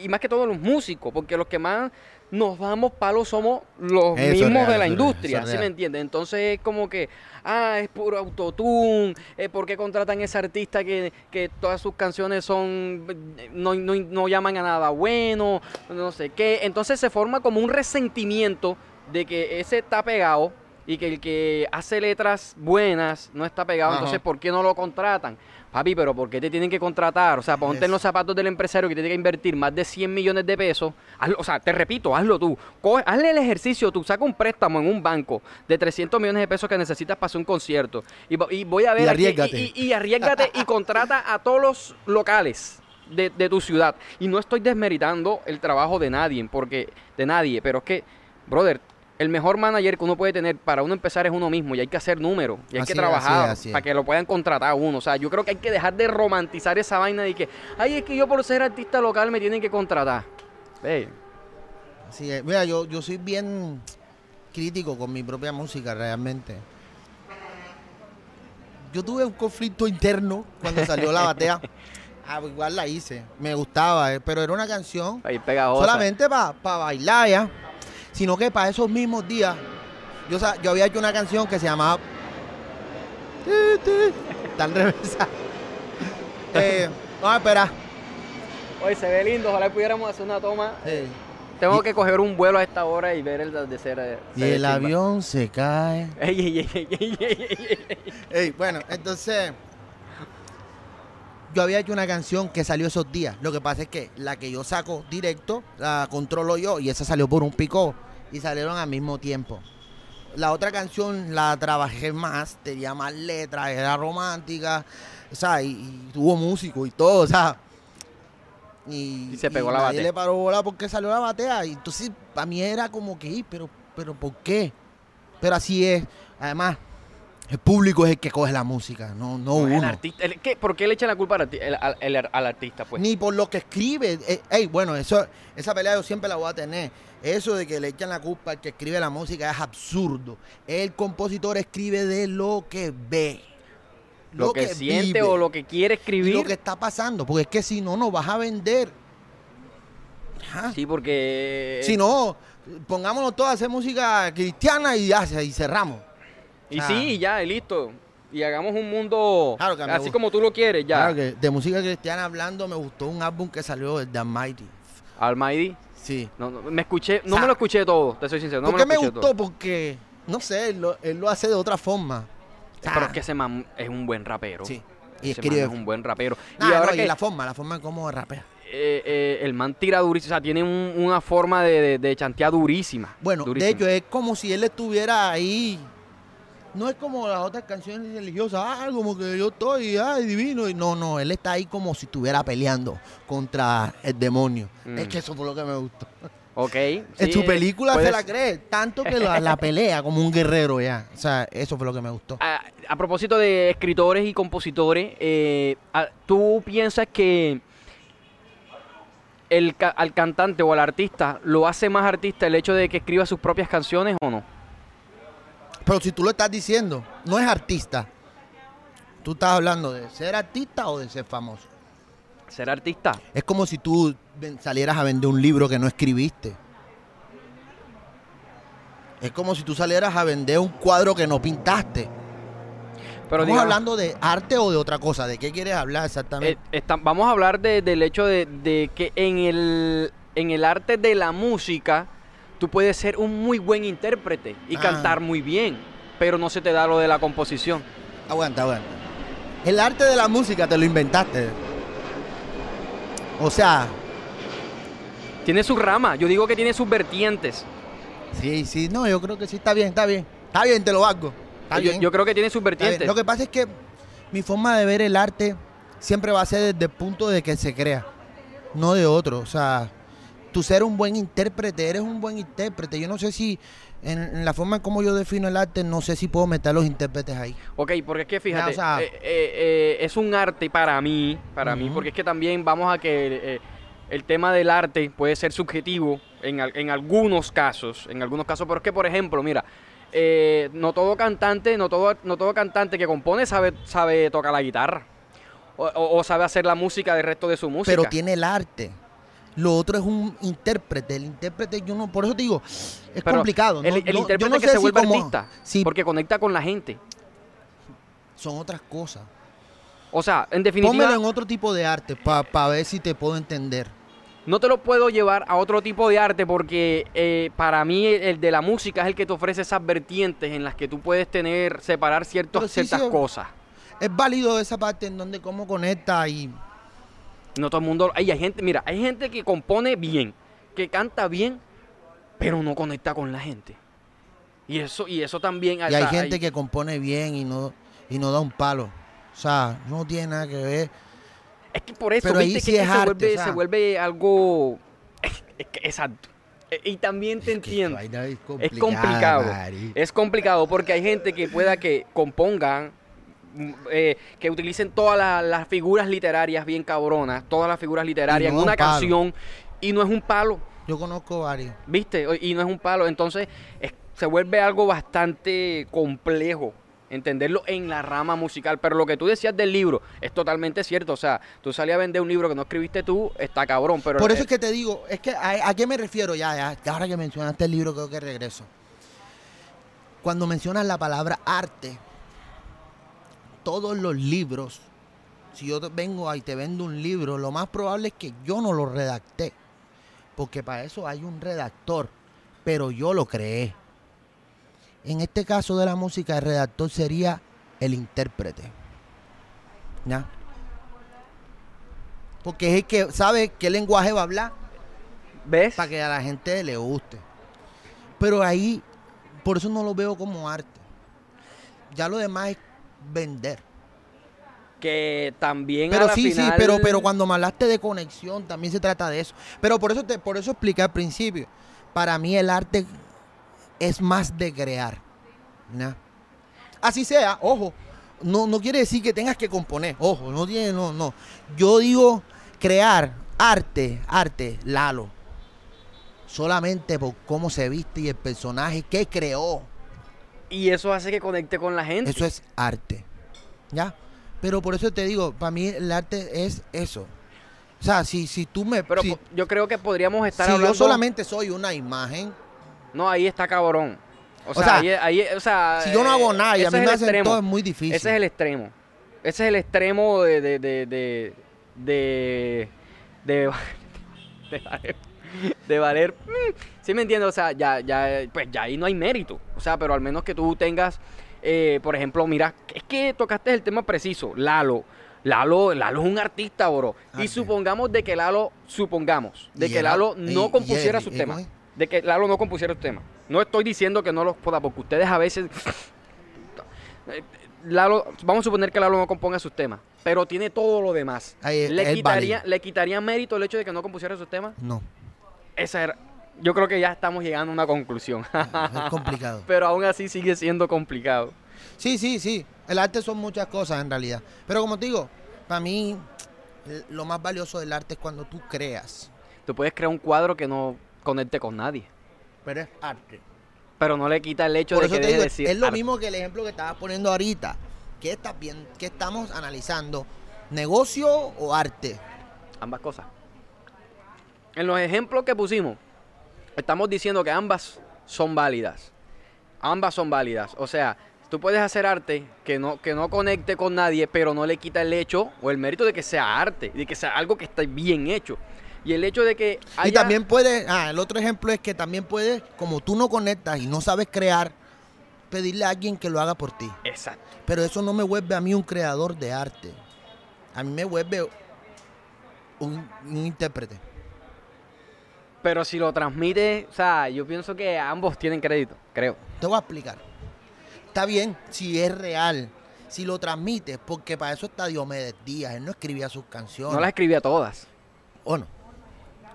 y más que todo los músicos, porque los que más nos damos palos somos los
Eso
mismos
real,
de la industria, ¿sí me entiendes? Entonces es como que, ah, es puro autotune, eh, ¿por qué contratan a ese artista que, que todas sus canciones son, no, no, no llaman a nada bueno, no sé qué? Entonces se forma como un resentimiento de que ese está pegado y que el que hace letras buenas no está pegado,
Ajá.
entonces ¿por qué no lo contratan? Papi, pero ¿por qué te tienen que contratar? O sea, ponte en los zapatos del empresario que tiene que invertir más de 100 millones de pesos. Hazlo- o sea, te repito, hazlo tú. Coge- hazle el ejercicio tú. Saca un préstamo en un banco de 300 millones de pesos que necesitas para hacer un concierto. Y, vo- y voy a ver...
Y
aquí-
arriésgate.
y, y- y arriésgate y contrata a todos los locales de, de tu ciudad. Y no estoy desmeritando el trabajo de nadie, porque de nadie, pero es que, brother, el mejor manager que uno puede tener para uno empezar es uno mismo y hay que hacer números y hay
Así
que
es,
trabajar
así es, así es.
para que lo puedan contratar a uno. O sea, yo creo que hay que dejar de romantizar esa vaina de que, ay, es que yo por ser artista local me tienen que contratar. Ve,
Así es. Mira, yo, yo soy bien crítico con mi propia música realmente. Yo tuve un conflicto interno cuando salió la batea. Ah, pues igual la hice. Me gustaba, eh, pero era una canción
ahí
solamente para bailar ya. Sino que para esos mismos días, yo, yo había hecho una canción que se llamaba. Tan reversa. Eh, vamos a esperar.
Oye, se ve lindo, ojalá pudiéramos hacer una toma.
Eh,
Tengo
Y-
que coger un vuelo a esta hora y ver el atardecer. eh,
y el avión se cae.
Ey, ey, ey, ey, ey, ey, ey. Ey,
bueno, entonces yo había hecho una canción que salió esos días. Lo que pasa es que la que yo saco directo la controlo yo y esa salió por un pico y salieron al mismo tiempo. La otra canción la trabajé más, tenía más letras, era romántica, o sea, y, y tuvo músico y todo, o sea. Y,
Y se pegó
y
la
nadie
batea.
le paró bola porque salió la batea. Y entonces, para mí era como que, "Ey, pero, pero ¿por qué? Pero así es. Además, el público es el que coge la música, no, no
El
uno.
artista, el- ¿qué? ¿Por qué le echan la culpa al, arti- el- al- el- al artista? Pues?
Ni por lo que escribe. Eh, ey, bueno, eso, esa pelea yo siempre la voy a tener. Eso de que le echan la culpa al que escribe la música es absurdo. El compositor escribe de lo que ve.
lo, que, siente
vive,
o lo que quiere escribir.
lo que está pasando. Porque es que si no, no vas a vender. Ajá.
Sí, porque.
Si no, pongámonos todos a hacer música cristiana y ya, y cerramos.
Y
Ah.
sí, ya, y listo. Y hagamos un mundo
Claro
así
gusta.
como tú lo quieres, ya.
Claro que de música cristiana hablando, me gustó un álbum que salió de The Mighty.
Almighty.
Sí.
No, no, me escuché, no
O sea,
me lo escuché todo, te soy sincero. No
¿Por
me
qué
lo
me gustó?
todo.
Porque, no sé, él lo, él lo hace de otra forma.
Pero es que ese man es un buen rapero.
Sí. Y
Ese man
escribe.
es un buen rapero.
Nah,
y ahora
no,
que
la forma, la forma en cómo rapea.
eh, eh, el man tira durísimo, o sea, tiene un- una forma de, de, de chantear durísima.
Bueno,
durísima.
de hecho, es como si él estuviera ahí. No es como las otras canciones religiosas, ah, como que yo estoy, ay, divino. Y no, no, él está ahí como si estuviera peleando contra el demonio.
Mm.
Es que eso fue lo que me gustó.
Ok.
en
sí,
su película se la cree, tanto que la, la pelea como un guerrero ya. O sea, eso fue lo que me gustó.
A, a propósito de escritores y compositores, eh, a- ¿tú piensas que el, al cantante o al artista lo hace más artista el hecho de que escriba sus propias canciones o no?
Pero si tú lo estás diciendo, no es artista. Tú estás hablando de ser artista o de ser famoso.
Ser artista.
Es como si tú salieras a vender un libro que no escribiste. Es como si tú salieras a vender un cuadro que no pintaste.
Pero
¿Estamos
digamos,
hablando de arte o de otra cosa? ¿De qué quieres hablar
eh,
exactamente?
está- vamos a hablar de- del hecho de, de que en el, en el arte de la música tú puedes ser un muy buen intérprete y
Ah.
cantar muy bien, pero no se te da lo de la composición.
Aguanta, aguanta. El arte de la música te lo inventaste. O sea,
Tiene su rama, yo digo que tiene sus vertientes.
sí, sí, no, yo creo que sí, está bien, está bien. Está bien, te lo hago. Está
Yo,
bien.
yo creo que tiene sus vertientes.
Lo que pasa es que mi forma de ver el arte siempre va a ser desde el punto de que se crea, no de otro. O sea, tú ser un buen intérprete, eres un buen intérprete. Yo no sé si, en, en la forma en cómo yo defino el arte, no sé si puedo meter los intérpretes ahí.
Ok, porque es que fíjate,
o sea-
eh, eh, eh, es un arte para mí, para mí,
Ujú.
porque es que también vamos a que eh, el tema del arte puede ser subjetivo en, en algunos casos, en algunos casos, pero es que, por ejemplo, mira, eh, no todo cantante, no todo, no todo cantante que compone sabe, sabe tocar la guitarra o, o- o sabe hacer la música del resto de su música.
Pero tiene el arte. Lo otro es un intérprete. El intérprete, yo no, por eso te digo, es
Pero
complicado.
El,
¿no?
el
No- yo
intérprete
no
que
sé
se
si
vuelve
como-
artista,
sí,
porque conecta con la gente.
son otras cosas.
O sea, en definitiva,
Pónmelo en otro tipo de arte para ver si te puedo entender.
No te lo puedo llevar a otro tipo de arte porque eh, para mí el, el de la música es el que te ofrece esas vertientes en las que tú puedes tener, separar ciertos,
sí,
ciertas
sí,
cosas.
Es válido esa parte en donde cómo conecta y
No todo el mundo... Ay, hay gente, mira, hay gente que compone bien, que canta bien, pero no conecta con la gente. Y eso, y eso también...
Y hay gente que compone bien y no, y no da un palo. O sea, no tiene nada que ver.
Es que por eso,
Pero ahí
viste,
sí
que,
es
se,
arte,
vuelve,
o sea.
se vuelve algo... Exacto. E- Y también te entiendo. Es complicado. Es complicado porque hay gente que pueda que compongan, eh, que utilicen todas la- las figuras literarias bien cabronas, todas las figuras literarias
no
en una
un
canción y no es un palo,
Yo conozco varios.
¿viste? Y no es un palo. Entonces es- se vuelve algo bastante complejo entenderlo en la rama musical. Pero lo que tú decías del libro es totalmente cierto. O sea, tú salías a vender un libro que no escribiste tú, está cabrón. Pero
Por eso es que te digo, es que a, ¿a qué me refiero ya ahora que mencionaste el libro, creo que regreso. Cuando mencionas la palabra arte, todos los libros, si yo te vengo y te vendo un libro, lo más probable es que yo no lo redacté. Porque para eso hay un redactor, pero yo lo creé. En este caso de la música, el redactor sería el intérprete. ¿Ya? Porque es el que sabe qué lenguaje va a hablar
¿ves?
para que a la gente le guste. Pero ahí, por eso no lo veo como arte. Ya lo demás es vender.
Que también a
Pero
la
sí,
final-
sí, pero, pero cuando me hablaste de conexión, también se trata de eso. Pero por eso te, por eso expliqué al principio. Para mí el arte es más de crear. ¿ya? Así sea, ojo. No, no quiere decir que tengas que componer. Ojo, no tiene, no, no. Yo digo crear arte, arte, Lalo. Solamente por cómo se viste y el personaje que creó.
Y eso hace que conecte con la gente.
Eso es arte. ¿Ya? Pero por eso te digo, para mí el arte es eso. O sea, si, si tú me...
Pero
si-
yo creo que podríamos estar
si
hablando.
yo solamente soy una imagen,
No, ahí está cabrón. O,
O
sea,
sea,
ahí, ahí- o sea,
si yo no hago
eh,
nada y a mí me hacen
extremo.
todo, es muy difícil.
Ese es el extremo. Ese es el extremo de. de. de. de. de. de, de valer. mm, ¿Sí me entiendes? O sea, ya, ya, pues ya ahí no hay mérito. O sea, pero al menos que tú tengas. eh, por ejemplo, mira, es que tocaste el tema preciso. Lalo. Lalo, Lalo es un artista, bro. Y
Arte.
supongamos de que Lalo, supongamos, de que Lalo no
y
compusiera sus
¿y
temas. De que Lalo no compusiera sus temas. No estoy diciendo que no los pueda, porque ustedes a veces. Lalo, vamos a suponer que Lalo no componga sus temas, pero tiene todo lo demás.
Ahí
¿Le quitaría. ¿Le quitaría mérito el hecho de que no compusiera sus temas?
No,
Esa era. Yo creo que ya estamos llegando a una conclusión.
es complicado.
pero aún así sigue siendo complicado.
Sí, sí, sí. El arte son muchas cosas en realidad. Pero como te digo, para mí lo más valioso del arte es cuando tú creas.
tú puedes crear un cuadro que no conecte con nadie.
Pero es arte.
Pero no le quita el hecho
Por
de que
te digo,
de decir
es lo
arte.
mismo que el ejemplo que estabas poniendo ahorita. ¿Qué, estás bien, ¿Qué estamos analizando? ¿Negocio o arte?
Ambas cosas. En los ejemplos que pusimos, estamos diciendo que ambas son válidas. Ambas son válidas. O sea, tú puedes hacer arte que no, que no conecte con nadie, pero no le quita el hecho o el mérito de que sea arte, de que sea algo que está bien hecho. Y el hecho de que
Y
haya-
también puedes, ah, el otro ejemplo es que también puedes, como tú no conectas y no sabes crear, pedirle a alguien que lo haga por ti.
Exacto.
Pero eso no me vuelve a mí un creador de arte. A mí me vuelve un, un intérprete.
Pero si lo transmite, o sea, yo pienso que ambos tienen crédito, creo.
Te voy a explicar. Está bien si es real, si lo transmites, porque para eso está Diomedes Díaz. Él no escribía sus canciones.
No las escribía todas.
¿O no?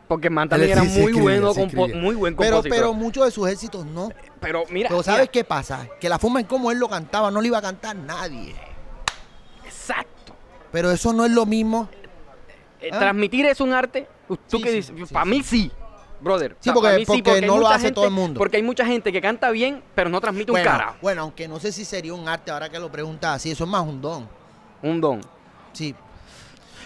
Porque Man también
Él
era
sí,
muy
escribía,
bueno, muy buen
Pero,
compositor.
pero muchos de sus éxitos no.
Pero mira,
Pero
mira,
¿sabes qué pasa? Que la forma en cómo él lo cantaba no le iba a cantar nadie.
exacto.
Pero eso no es lo mismo.
Eh,
Ah.
Transmitir es un arte. ¿Tú
Sí,
qué
sí,
dices?
sí,
Para
sí.
mí sí, brother.
Sí, porque- porque no lo hace todo el mundo.
Porque hay mucha gente que canta bien, pero no transmite
Bueno,
un carajo.
bueno, aunque no sé si sería un arte ahora que lo preguntas así, eso es más un don.
Un don.
Sí.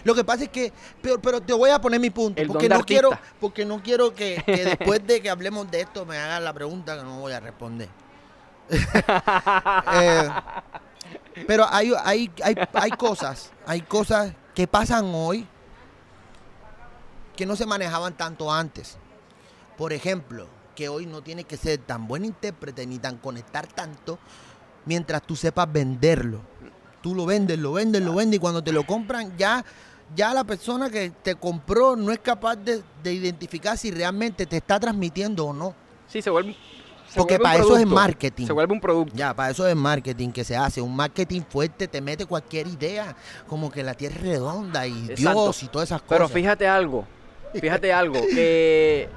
Lo que pasa es que, pero, pero te voy a poner mi punto,
El
porque no quiero, porque no quiero que, que después de que hablemos de esto me hagan la pregunta que no voy a responder. Eh, pero hay, hay, hay, hay cosas, hay cosas que pasan hoy que no se manejaban tanto antes. Por ejemplo, que hoy no tienes que ser tan buen intérprete ni tan conectar tanto mientras tú sepas venderlo. Tú lo vendes, lo vendes, lo vendes y cuando te lo compran ya, ya la persona que te compró no es capaz de, de identificar si realmente te está transmitiendo o no.
Sí, se vuelve. se
Porque
vuelve un
para eso es marketing.
Se vuelve un producto.
Ya, para eso es marketing que se hace. Un marketing fuerte te mete cualquier idea, como que la tierra es redonda y
Exacto.
Dios y todas esas
Pero
cosas.
fíjate algo. Fíjate algo. Que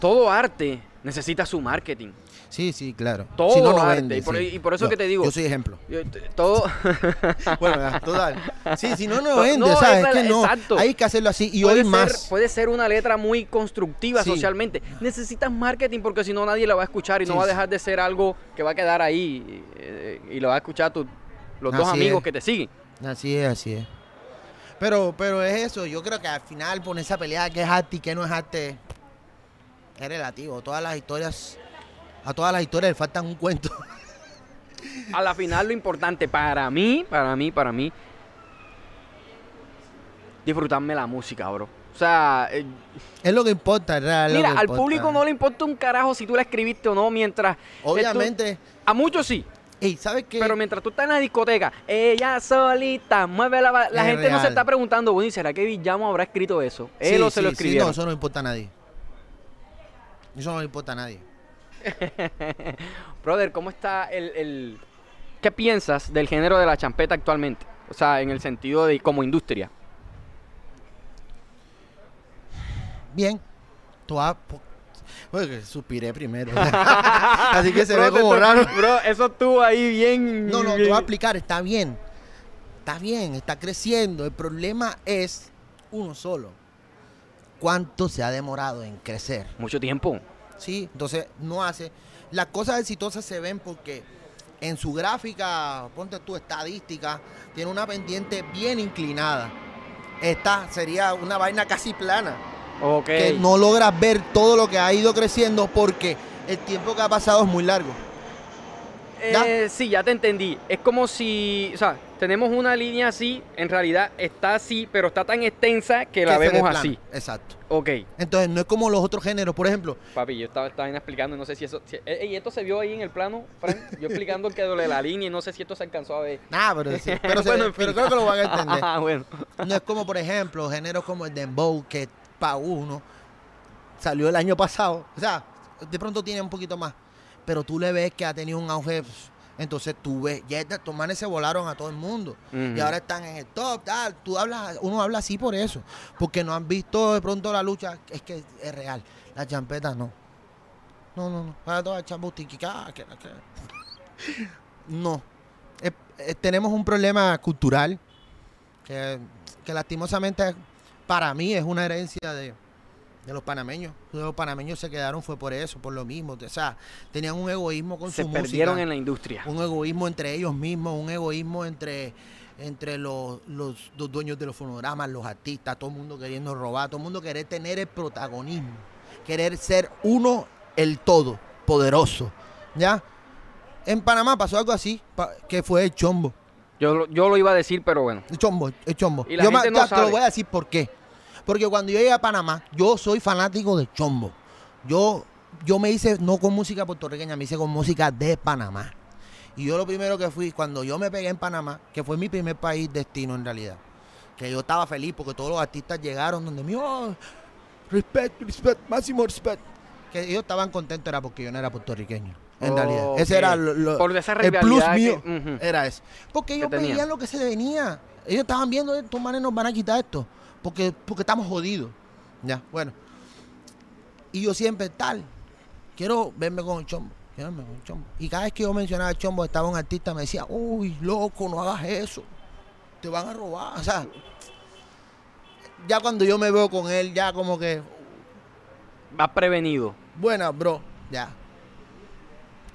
todo arte necesita su marketing.
Sí, sí, claro.
Todo
Si no, no
arte,
vende,
y por-
sí.
y por eso
Yo-
que te digo-
Yo soy ejemplo.
Yo- Todo.
Bueno, total. Sí, si no, no vende,
no,
¿sabes?
es
Es que no.
exacto.
Hay que hacerlo así y
puede
hoy
ser-
más.
Puede ser una letra muy constructiva
Sí.
socialmente. Necesitas marketing porque si no nadie la va a escuchar y no va a dejar de ser algo que va a quedar ahí eh, y lo va a escuchar tu- los dos amigos
es.
que te siguen.
Así es, así es. Pero, pero es eso, yo creo que al final poner esa pelea que es arte y que no es arte es relativo. Todas las historias, a todas las historias le faltan un cuento.
A la final lo importante para mí, para mí, para mí, disfrutarme la música, bro. O sea, eh,
Es lo que importa, real,
mira, al
importa.
público no le importa un carajo si tú la escribiste o no, mientras... esto-
Obviamente,
a muchos sí,
¿sabes qué?
pero mientras tú estás en la discoteca, ella solita mueve la... La
Es
gente no se está preguntando, bueno, ¿y será que Villamo habrá escrito eso? Él
Sí,
o se lo
sí, sí, no, eso no importa a nadie. Eso no le importa a nadie.
Brother, ¿cómo está el, el- ¿Qué piensas del género de la champeta actualmente? O sea, en el sentido de como industria.
Bien. Tú Oye, que suspiré primero. Así que se ve como raro.
Bro, eso estuvo ahí bien...
No, no, te voy a explicar, está bien. Está bien, está creciendo. El problema es uno solo. ¿Cuánto se ha demorado en crecer?
Mucho tiempo.
¿Sí? Entonces, no hace. Las cosas exitosas se ven porque en su gráfica, ponte tu estadística, tiene una pendiente bien inclinada. Esta sería una vaina casi plana.
Ok.
Que no logras ver todo lo que ha ido creciendo porque el tiempo que ha pasado es muy largo.
Eh, sí, ya te entendí. Es como si, o sea, tenemos una línea así, en realidad está así, pero está tan extensa que la vemos así.
Exacto.
Ok.
Entonces, no es como los otros géneros. Por ejemplo,
Papi, yo estaba, estaba explicando, no sé si eso... si- eh, ¿Y esto se vio ahí en el plano, Frank? Yo explicando el que de la línea y no sé si esto se alcanzó a ver.
Nada, pero, sí, pero,
Bueno, en
pero creo que lo van a entender.
Ah, bueno.
No es como, por ejemplo, géneros como el dembow, que para uno salió el año pasado. O sea, de pronto tiene un poquito más. Pero tú le ves que ha tenido un auge. Entonces tú ves, ya estos manes se volaron a todo el mundo. Y ahora están en el top, tal. Tú hablas, uno habla así por eso. Porque no han visto de pronto la lucha. Es que es real. Las champetas no. No, no, no. Para todas chambustiquicas, que- que- No. Es- es- tenemos un problema cultural que, que lastimosamente para mí es una herencia de, de los panameños. Los panameños se quedaron fue por eso, por lo mismo. O sea, tenían un egoísmo con
Se
su
perdieron
música,
en la industria.
un egoísmo entre ellos mismos, un egoísmo entre entre los, los, los dueños de los fonogramas, los artistas, todo el mundo queriendo robar, todo el mundo querer tener el protagonismo, querer ser uno el todo, poderoso, ¿ya? En Panamá pasó algo así, que fue el chombo.
Yo, lo- yo lo iba a decir, pero bueno.
El chombo, el chombo.
Y la
Yo
no
ya te lo voy a decir por qué. Porque cuando yo llegué a Panamá, yo soy fanático de chombo. Yo, yo me hice no con música puertorriqueña, me hice con música de Panamá. Y yo lo primero que fui, cuando yo me pegué en Panamá, que fue mi primer país destino en realidad, que yo estaba feliz porque todos los artistas llegaron donde mí, oh, respect, respect, máximo respect. Que ellos estaban contentos era porque yo no era puertorriqueño. En realidad. Ese era lo, lo-
Por esa
el plus
que-
mío. Era eso. Porque ellos veían lo que se venía. Ellos estaban viendo, estos manes nos van a quitar esto. Porque, porque estamos jodidos. Ya, bueno. Y yo siempre, tal, quiero verme con el chombo. Quiero verme con el chombo. Y cada vez que yo mencionaba el chombo, estaba un artista, me decía, uy, loco, no hagas eso. Te van a robar. O sea, ya cuando yo me veo con él, ya como que,
Va prevenido.
buena, bro, ya.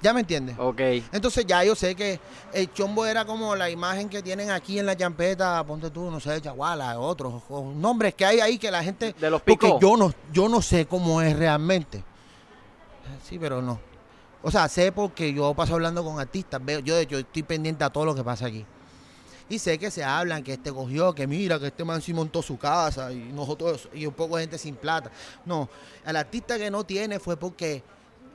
¿Ya me entiendes?
Ok.
Entonces ya yo sé que el chombo era como la imagen que tienen aquí en la champeta, ponte tú, no sé, Chaguala, otros nombres que hay ahí que la gente...
De los
Porque
picos.
yo no, yo no sé cómo es realmente. Sí, pero no. O sea, sé porque yo paso hablando con artistas, veo, yo de hecho estoy pendiente a todo lo que pasa aquí. Y sé que se hablan, que este cogió, que mira, que este man sí montó su casa y nosotros, y un poco de gente sin plata. No, el artista que no tiene fue porque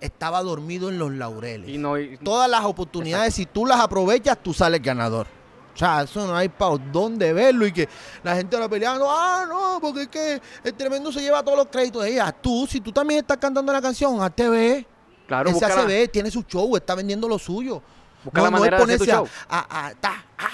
estaba dormido en los laureles.
Y no, y-
Todas las oportunidades, si tú las aprovechas, tú sales ganador. O sea, eso no hay para dónde verlo y que la gente ahora peleando, ah, no, porque es que el tremendo se lleva todos los créditos de ella. Tú, si tú también estás cantando la canción, a TV,
claro,
él se
busca
hace
la,
ver, tiene su show, está vendiendo lo suyo.
busca la manera
es
de hacer tu
ponerse
show.
a, a- a- ta, ah, ah,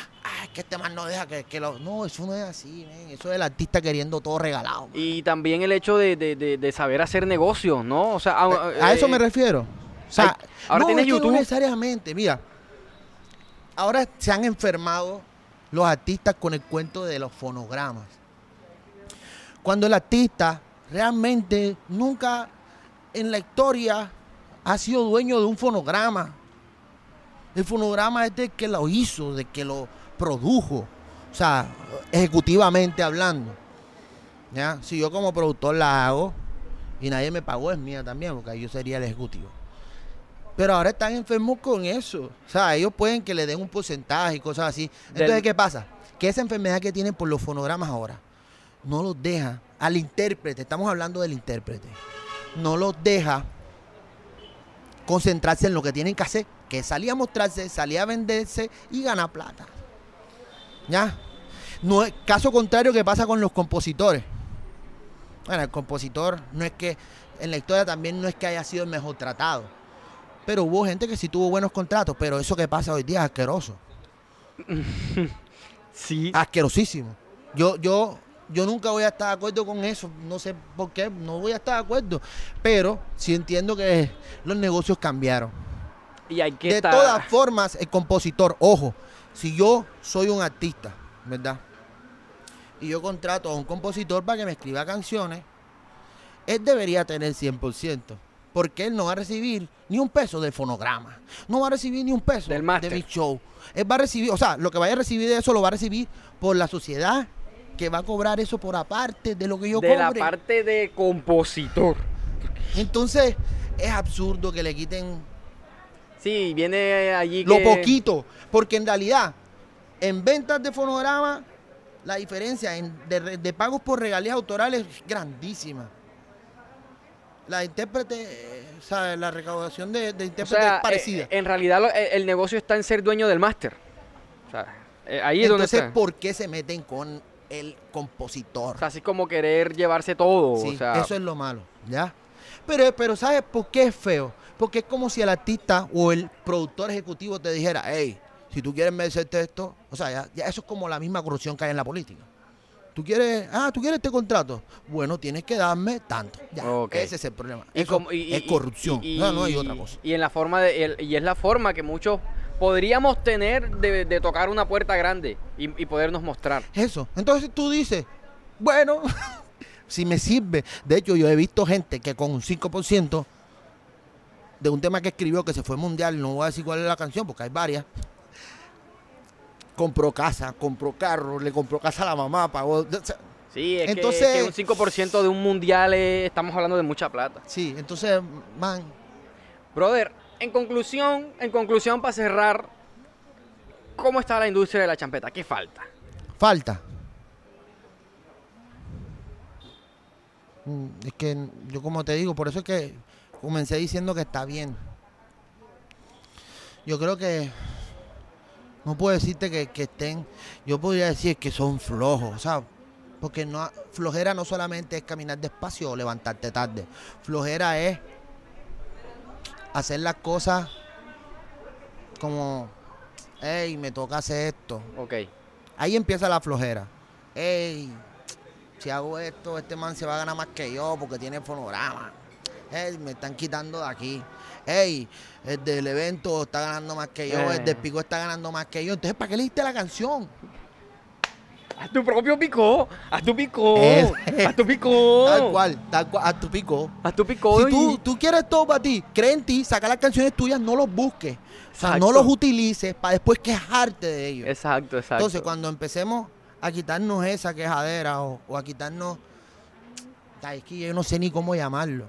que este man no deja que, que lo... No, eso no es así. Eso es el artista queriendo todo regalado.
Y también el hecho de, de- de- de saber hacer negocios, ¿no? O sea, a,
Eh, a eso
eh,
me refiero. O sea,
Ay, ahora
no,
tienes
es que
YouTube.
No necesariamente, mira. Ahora se han enfermado los artistas con el cuento de los fonogramas. Cuando el artista realmente nunca en la historia ha sido dueño de un fonograma. El fonograma es del que lo hizo, del que lo produjo. O sea, ejecutivamente hablando. ¿Ya? Si yo como productor la hago y nadie me pagó, es mía también, porque yo sería el ejecutivo. Pero ahora están enfermos con eso. O sea, ellos pueden que le den un porcentaje y cosas así. Entonces,
Del-
¿qué pasa? Que esa enfermedad que tienen por los fonogramas ahora no los deja al intérprete, estamos hablando del intérprete, no los deja concentrarse en lo que tienen que hacer, que salir a mostrarse, salir a venderse y ganar plata. ¿Ya? No es, caso contrario que pasa con los compositores. Bueno, el compositor no es que, en la historia también no es que haya sido el mejor tratado. Pero hubo gente que sí tuvo buenos contratos, pero eso que pasa hoy día es asqueroso.
Sí.
Asquerosísimo. Yo, yo, yo nunca voy a estar de acuerdo con eso. No sé por qué, no voy a estar de acuerdo. Pero sí entiendo que los negocios cambiaron.
Y hay que
De
estar...
todas formas, el compositor, ojo, si yo soy un artista, ¿verdad? Y yo contrato a un compositor para que me escriba canciones, él debería tener 100%. Porque él no va a recibir ni un peso del fonograma. No va a recibir ni un peso
Del
de mi show. Él va a recibir, o sea, lo que vaya a recibir de eso lo va a recibir por la sociedad que va a cobrar eso por aparte de lo que yo
de
cobre.
la parte de compositor.
Entonces, es absurdo que le quiten
Sí, viene allí
Lo
que-
poquito. Porque en realidad, en ventas de fonograma, la diferencia en- de, pagos por regalías autorales es grandísima. La intérprete, eh, o sea, la recaudación de, de
O
intérprete
sea,
es parecida.
eh, en realidad lo- el, negocio está en ser dueño del máster. O sea, eh, ahí es donde
Entonces,
está.
¿por qué se meten con el compositor?
O sea, así como querer llevarse todo.
Sí,
o sea,
eso es lo malo, ¿ya? Pero, pero ¿sabes por qué es feo? Porque es como si el artista o el productor ejecutivo te dijera, hey, si tú quieres merecerte esto, o sea, ya, ya eso es como la misma corrupción que hay en la política. Tú quieres, ah, tú quieres este contrato. Bueno, tienes que darme tanto. Ya,
Ok.
ese es el problema.
y
Eso
como- y-
es corrupción.
y-
no, no hay otra cosa.
Y en la forma de, el- y es la forma que muchos podríamos tener de, de tocar una puerta grande y, podernos mostrar.
Eso. Entonces tú dices, bueno, si me sirve. De hecho, yo he visto gente que con un 5% de un tema que escribió que se fue mundial, no voy a decir cuál es la canción porque hay varias. Compró casa, compró carro, le compró casa a la mamá, pagó. o sea,
Sí, es que-
Entonces-
que, un 5% de un mundial es- estamos hablando de mucha plata.
sí, entonces, man,
Brother, en conclusión, en conclusión para cerrar, ¿cómo está la industria de la champeta? ¿Qué falta?
falta. Mm, Es que yo como te digo, por eso es que comencé diciendo que está bien. Yo creo que no puedo decirte que, que estén, yo podría decir que son flojos, ¿sabes? Porque no, flojera no solamente es caminar despacio o levantarte tarde. Flojera es hacer las cosas como, hey, me toca hacer esto.
Ok.
Ahí empieza la flojera. Ey, si hago esto, este man se va a ganar más que yo porque tiene fonograma. Ey, me están quitando de aquí. Ey, el del evento está ganando más que yo,
Eh.
el del pico está ganando más que yo. Entonces, ¿para qué le diste la canción?
Haz tu propio picó, haz tu picó, haz tu picó.
Tal cual, tal cual, a tu pico.
Haz tu picó.
Si tú,
y-
tú quieres todo para ti, cree en ti, saca las canciones tuyas, no los busques. O sea,
Exacto.
no los utilices para después quejarte de ellos.
Exacto, exacto.
Entonces, cuando empecemos a quitarnos esa quejadera o, o a quitarnos. Es que yo no sé ni cómo llamarlo.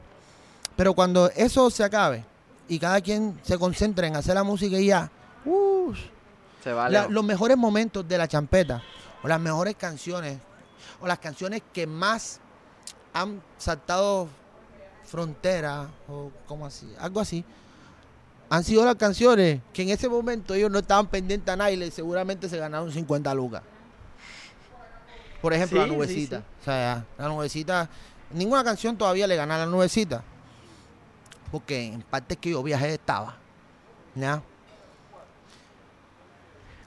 Pero cuando eso se acabe y cada quien se concentre en hacer la música y ya, uh,
Se vale.
la- los mejores momentos de la champeta o las mejores canciones o las canciones que más han saltado fronteras o como así, algo así. Han sido las canciones que en ese momento ellos no estaban pendientes a nadie y seguramente se ganaron 50 lucas. Por ejemplo,
Sí,
la
sí,
nubecita.
sí.
O sea, la nubecita, ninguna canción todavía le gana a la nubecita. Porque en partes que yo viajé estaba. ¿Ya?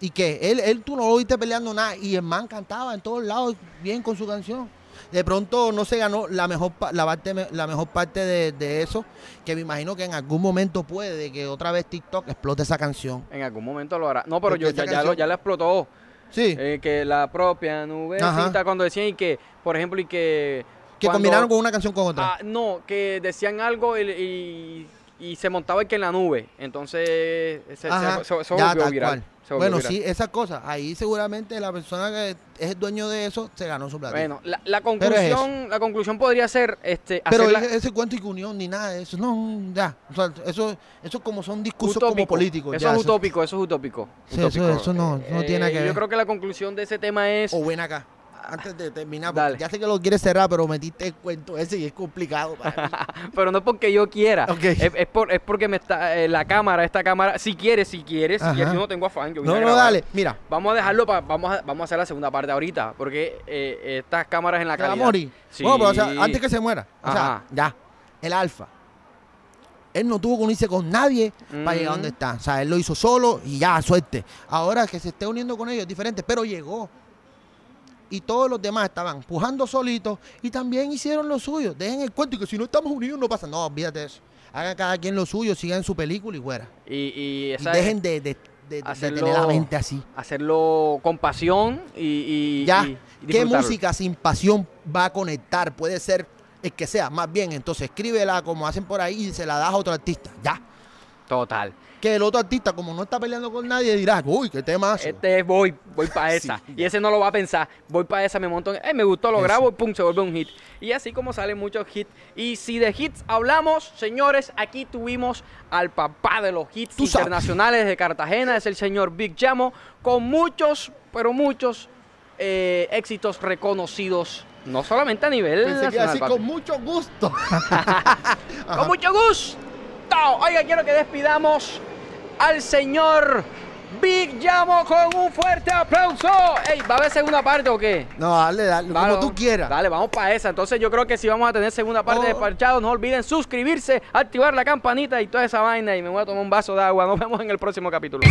Y que él, él tú no lo viste peleando nada. Y el man cantaba en todos lados bien con su canción. De pronto no se ganó la mejor, la parte, la mejor parte de, de eso. Que me imagino que en algún momento puede de que otra vez TikTok explote esa canción.
En algún momento lo hará. No, pero
Porque
yo ya, ya, lo, ya la explotó.
Sí.
Eh, que la propia nubecita,
Ajá.
cuando decían y que, por ejemplo, y que.
Que
cuando-
combinaron con una canción con otra.
Ah, no, que decían algo y, y- y se montaba el que en la nube. Entonces se, se,
Ajá,
se- se volvió
tal
viral. se volvió
Bueno,
viral.
sí, esas cosas. Ahí seguramente la persona que es el dueño de eso se ganó su plata.
Bueno, la, la
es
conclusión, la conclusión podría ser este,
Pero
hacer la-
ese, ese cuento y unión ni nada de eso, no, ya. O sea, eso, eso como son discursos como políticos.
Eso
ya,
es utópico, eso es utópico.
Sí, eso-
Utópico.
eso no- no tiene nada que
Yo
ver.
creo que la conclusión de ese tema es.
O ven acá, antes de terminar, porque
Dale.
ya sé que lo quieres cerrar, pero metiste el cuento ese y es complicado para mí.
Pero no es porque yo quiera. Es, es por- es porque me está eh, la cámara, esta cámara. Si quieres, si quieres, si
Ajá.
yo no tengo afán. Yo vine
No,
a
no, dale, mira,
Vamos a dejarlo para. Vamos a, vamos a hacer la segunda parte ahorita. Porque eh, estas cámaras en la
se va a
calidad.
morir.
Sí.
Bueno, pero o sea, antes que se muera, o sea,
Ajá.
ya, el alfa. Él no tuvo que unirse con nadie para llegar a donde
Mm.
está. O sea, él lo hizo solo y ya, suerte. Ahora que se esté uniendo con ellos es diferente, pero llegó. Y todos los demás estaban pujando solitos y también hicieron lo suyo. Dejen el cuento y que si no estamos unidos no pasa. No, olvídate de eso. Hagan cada quien lo suyo, sigan su película y fuera.
Y, y
dejen de, de- de- de
hacerlo-
tener la mente así.
hacerlo con pasión y. y-
Ya, ¿qué música sin pasión va a conectar? Puede ser el que sea, más bien, entonces escríbela como hacen por ahí y se la das a otro artista. Ya.
Total.
Que el otro artista, como no está peleando con nadie, dirá, uy, qué tema.
Este es voy, voy para esa.
Sí,
y ese no lo va a pensar. Voy para esa, me monto. en- Eh, me gustó, lo grabo y pum, se vuelve un hit. Y así como salen muchos hits. Y si de hits hablamos, señores, aquí tuvimos al papá de los hits internacionales de Cartagena, es el señor Big Jamo, con muchos, pero muchos eh, éxitos reconocidos. No solamente a nivel
Pensé que
nacional,
decir
papi.
con mucho gusto.
Con mucho gusto. Oiga, quiero que despidamos al señor Big Llamo con un fuerte aplauso. Ey, ¿va a haber segunda parte o qué?
No, dale, dale,
Vale,
como tú quieras.
Dale, vamos para esa. Entonces yo creo que si vamos a tener segunda parte de
Oh.
Parchados, no olviden suscribirse, activar la campanita y toda esa vaina. Y me voy a tomar un vaso de agua. Nos vemos en el próximo capítulo.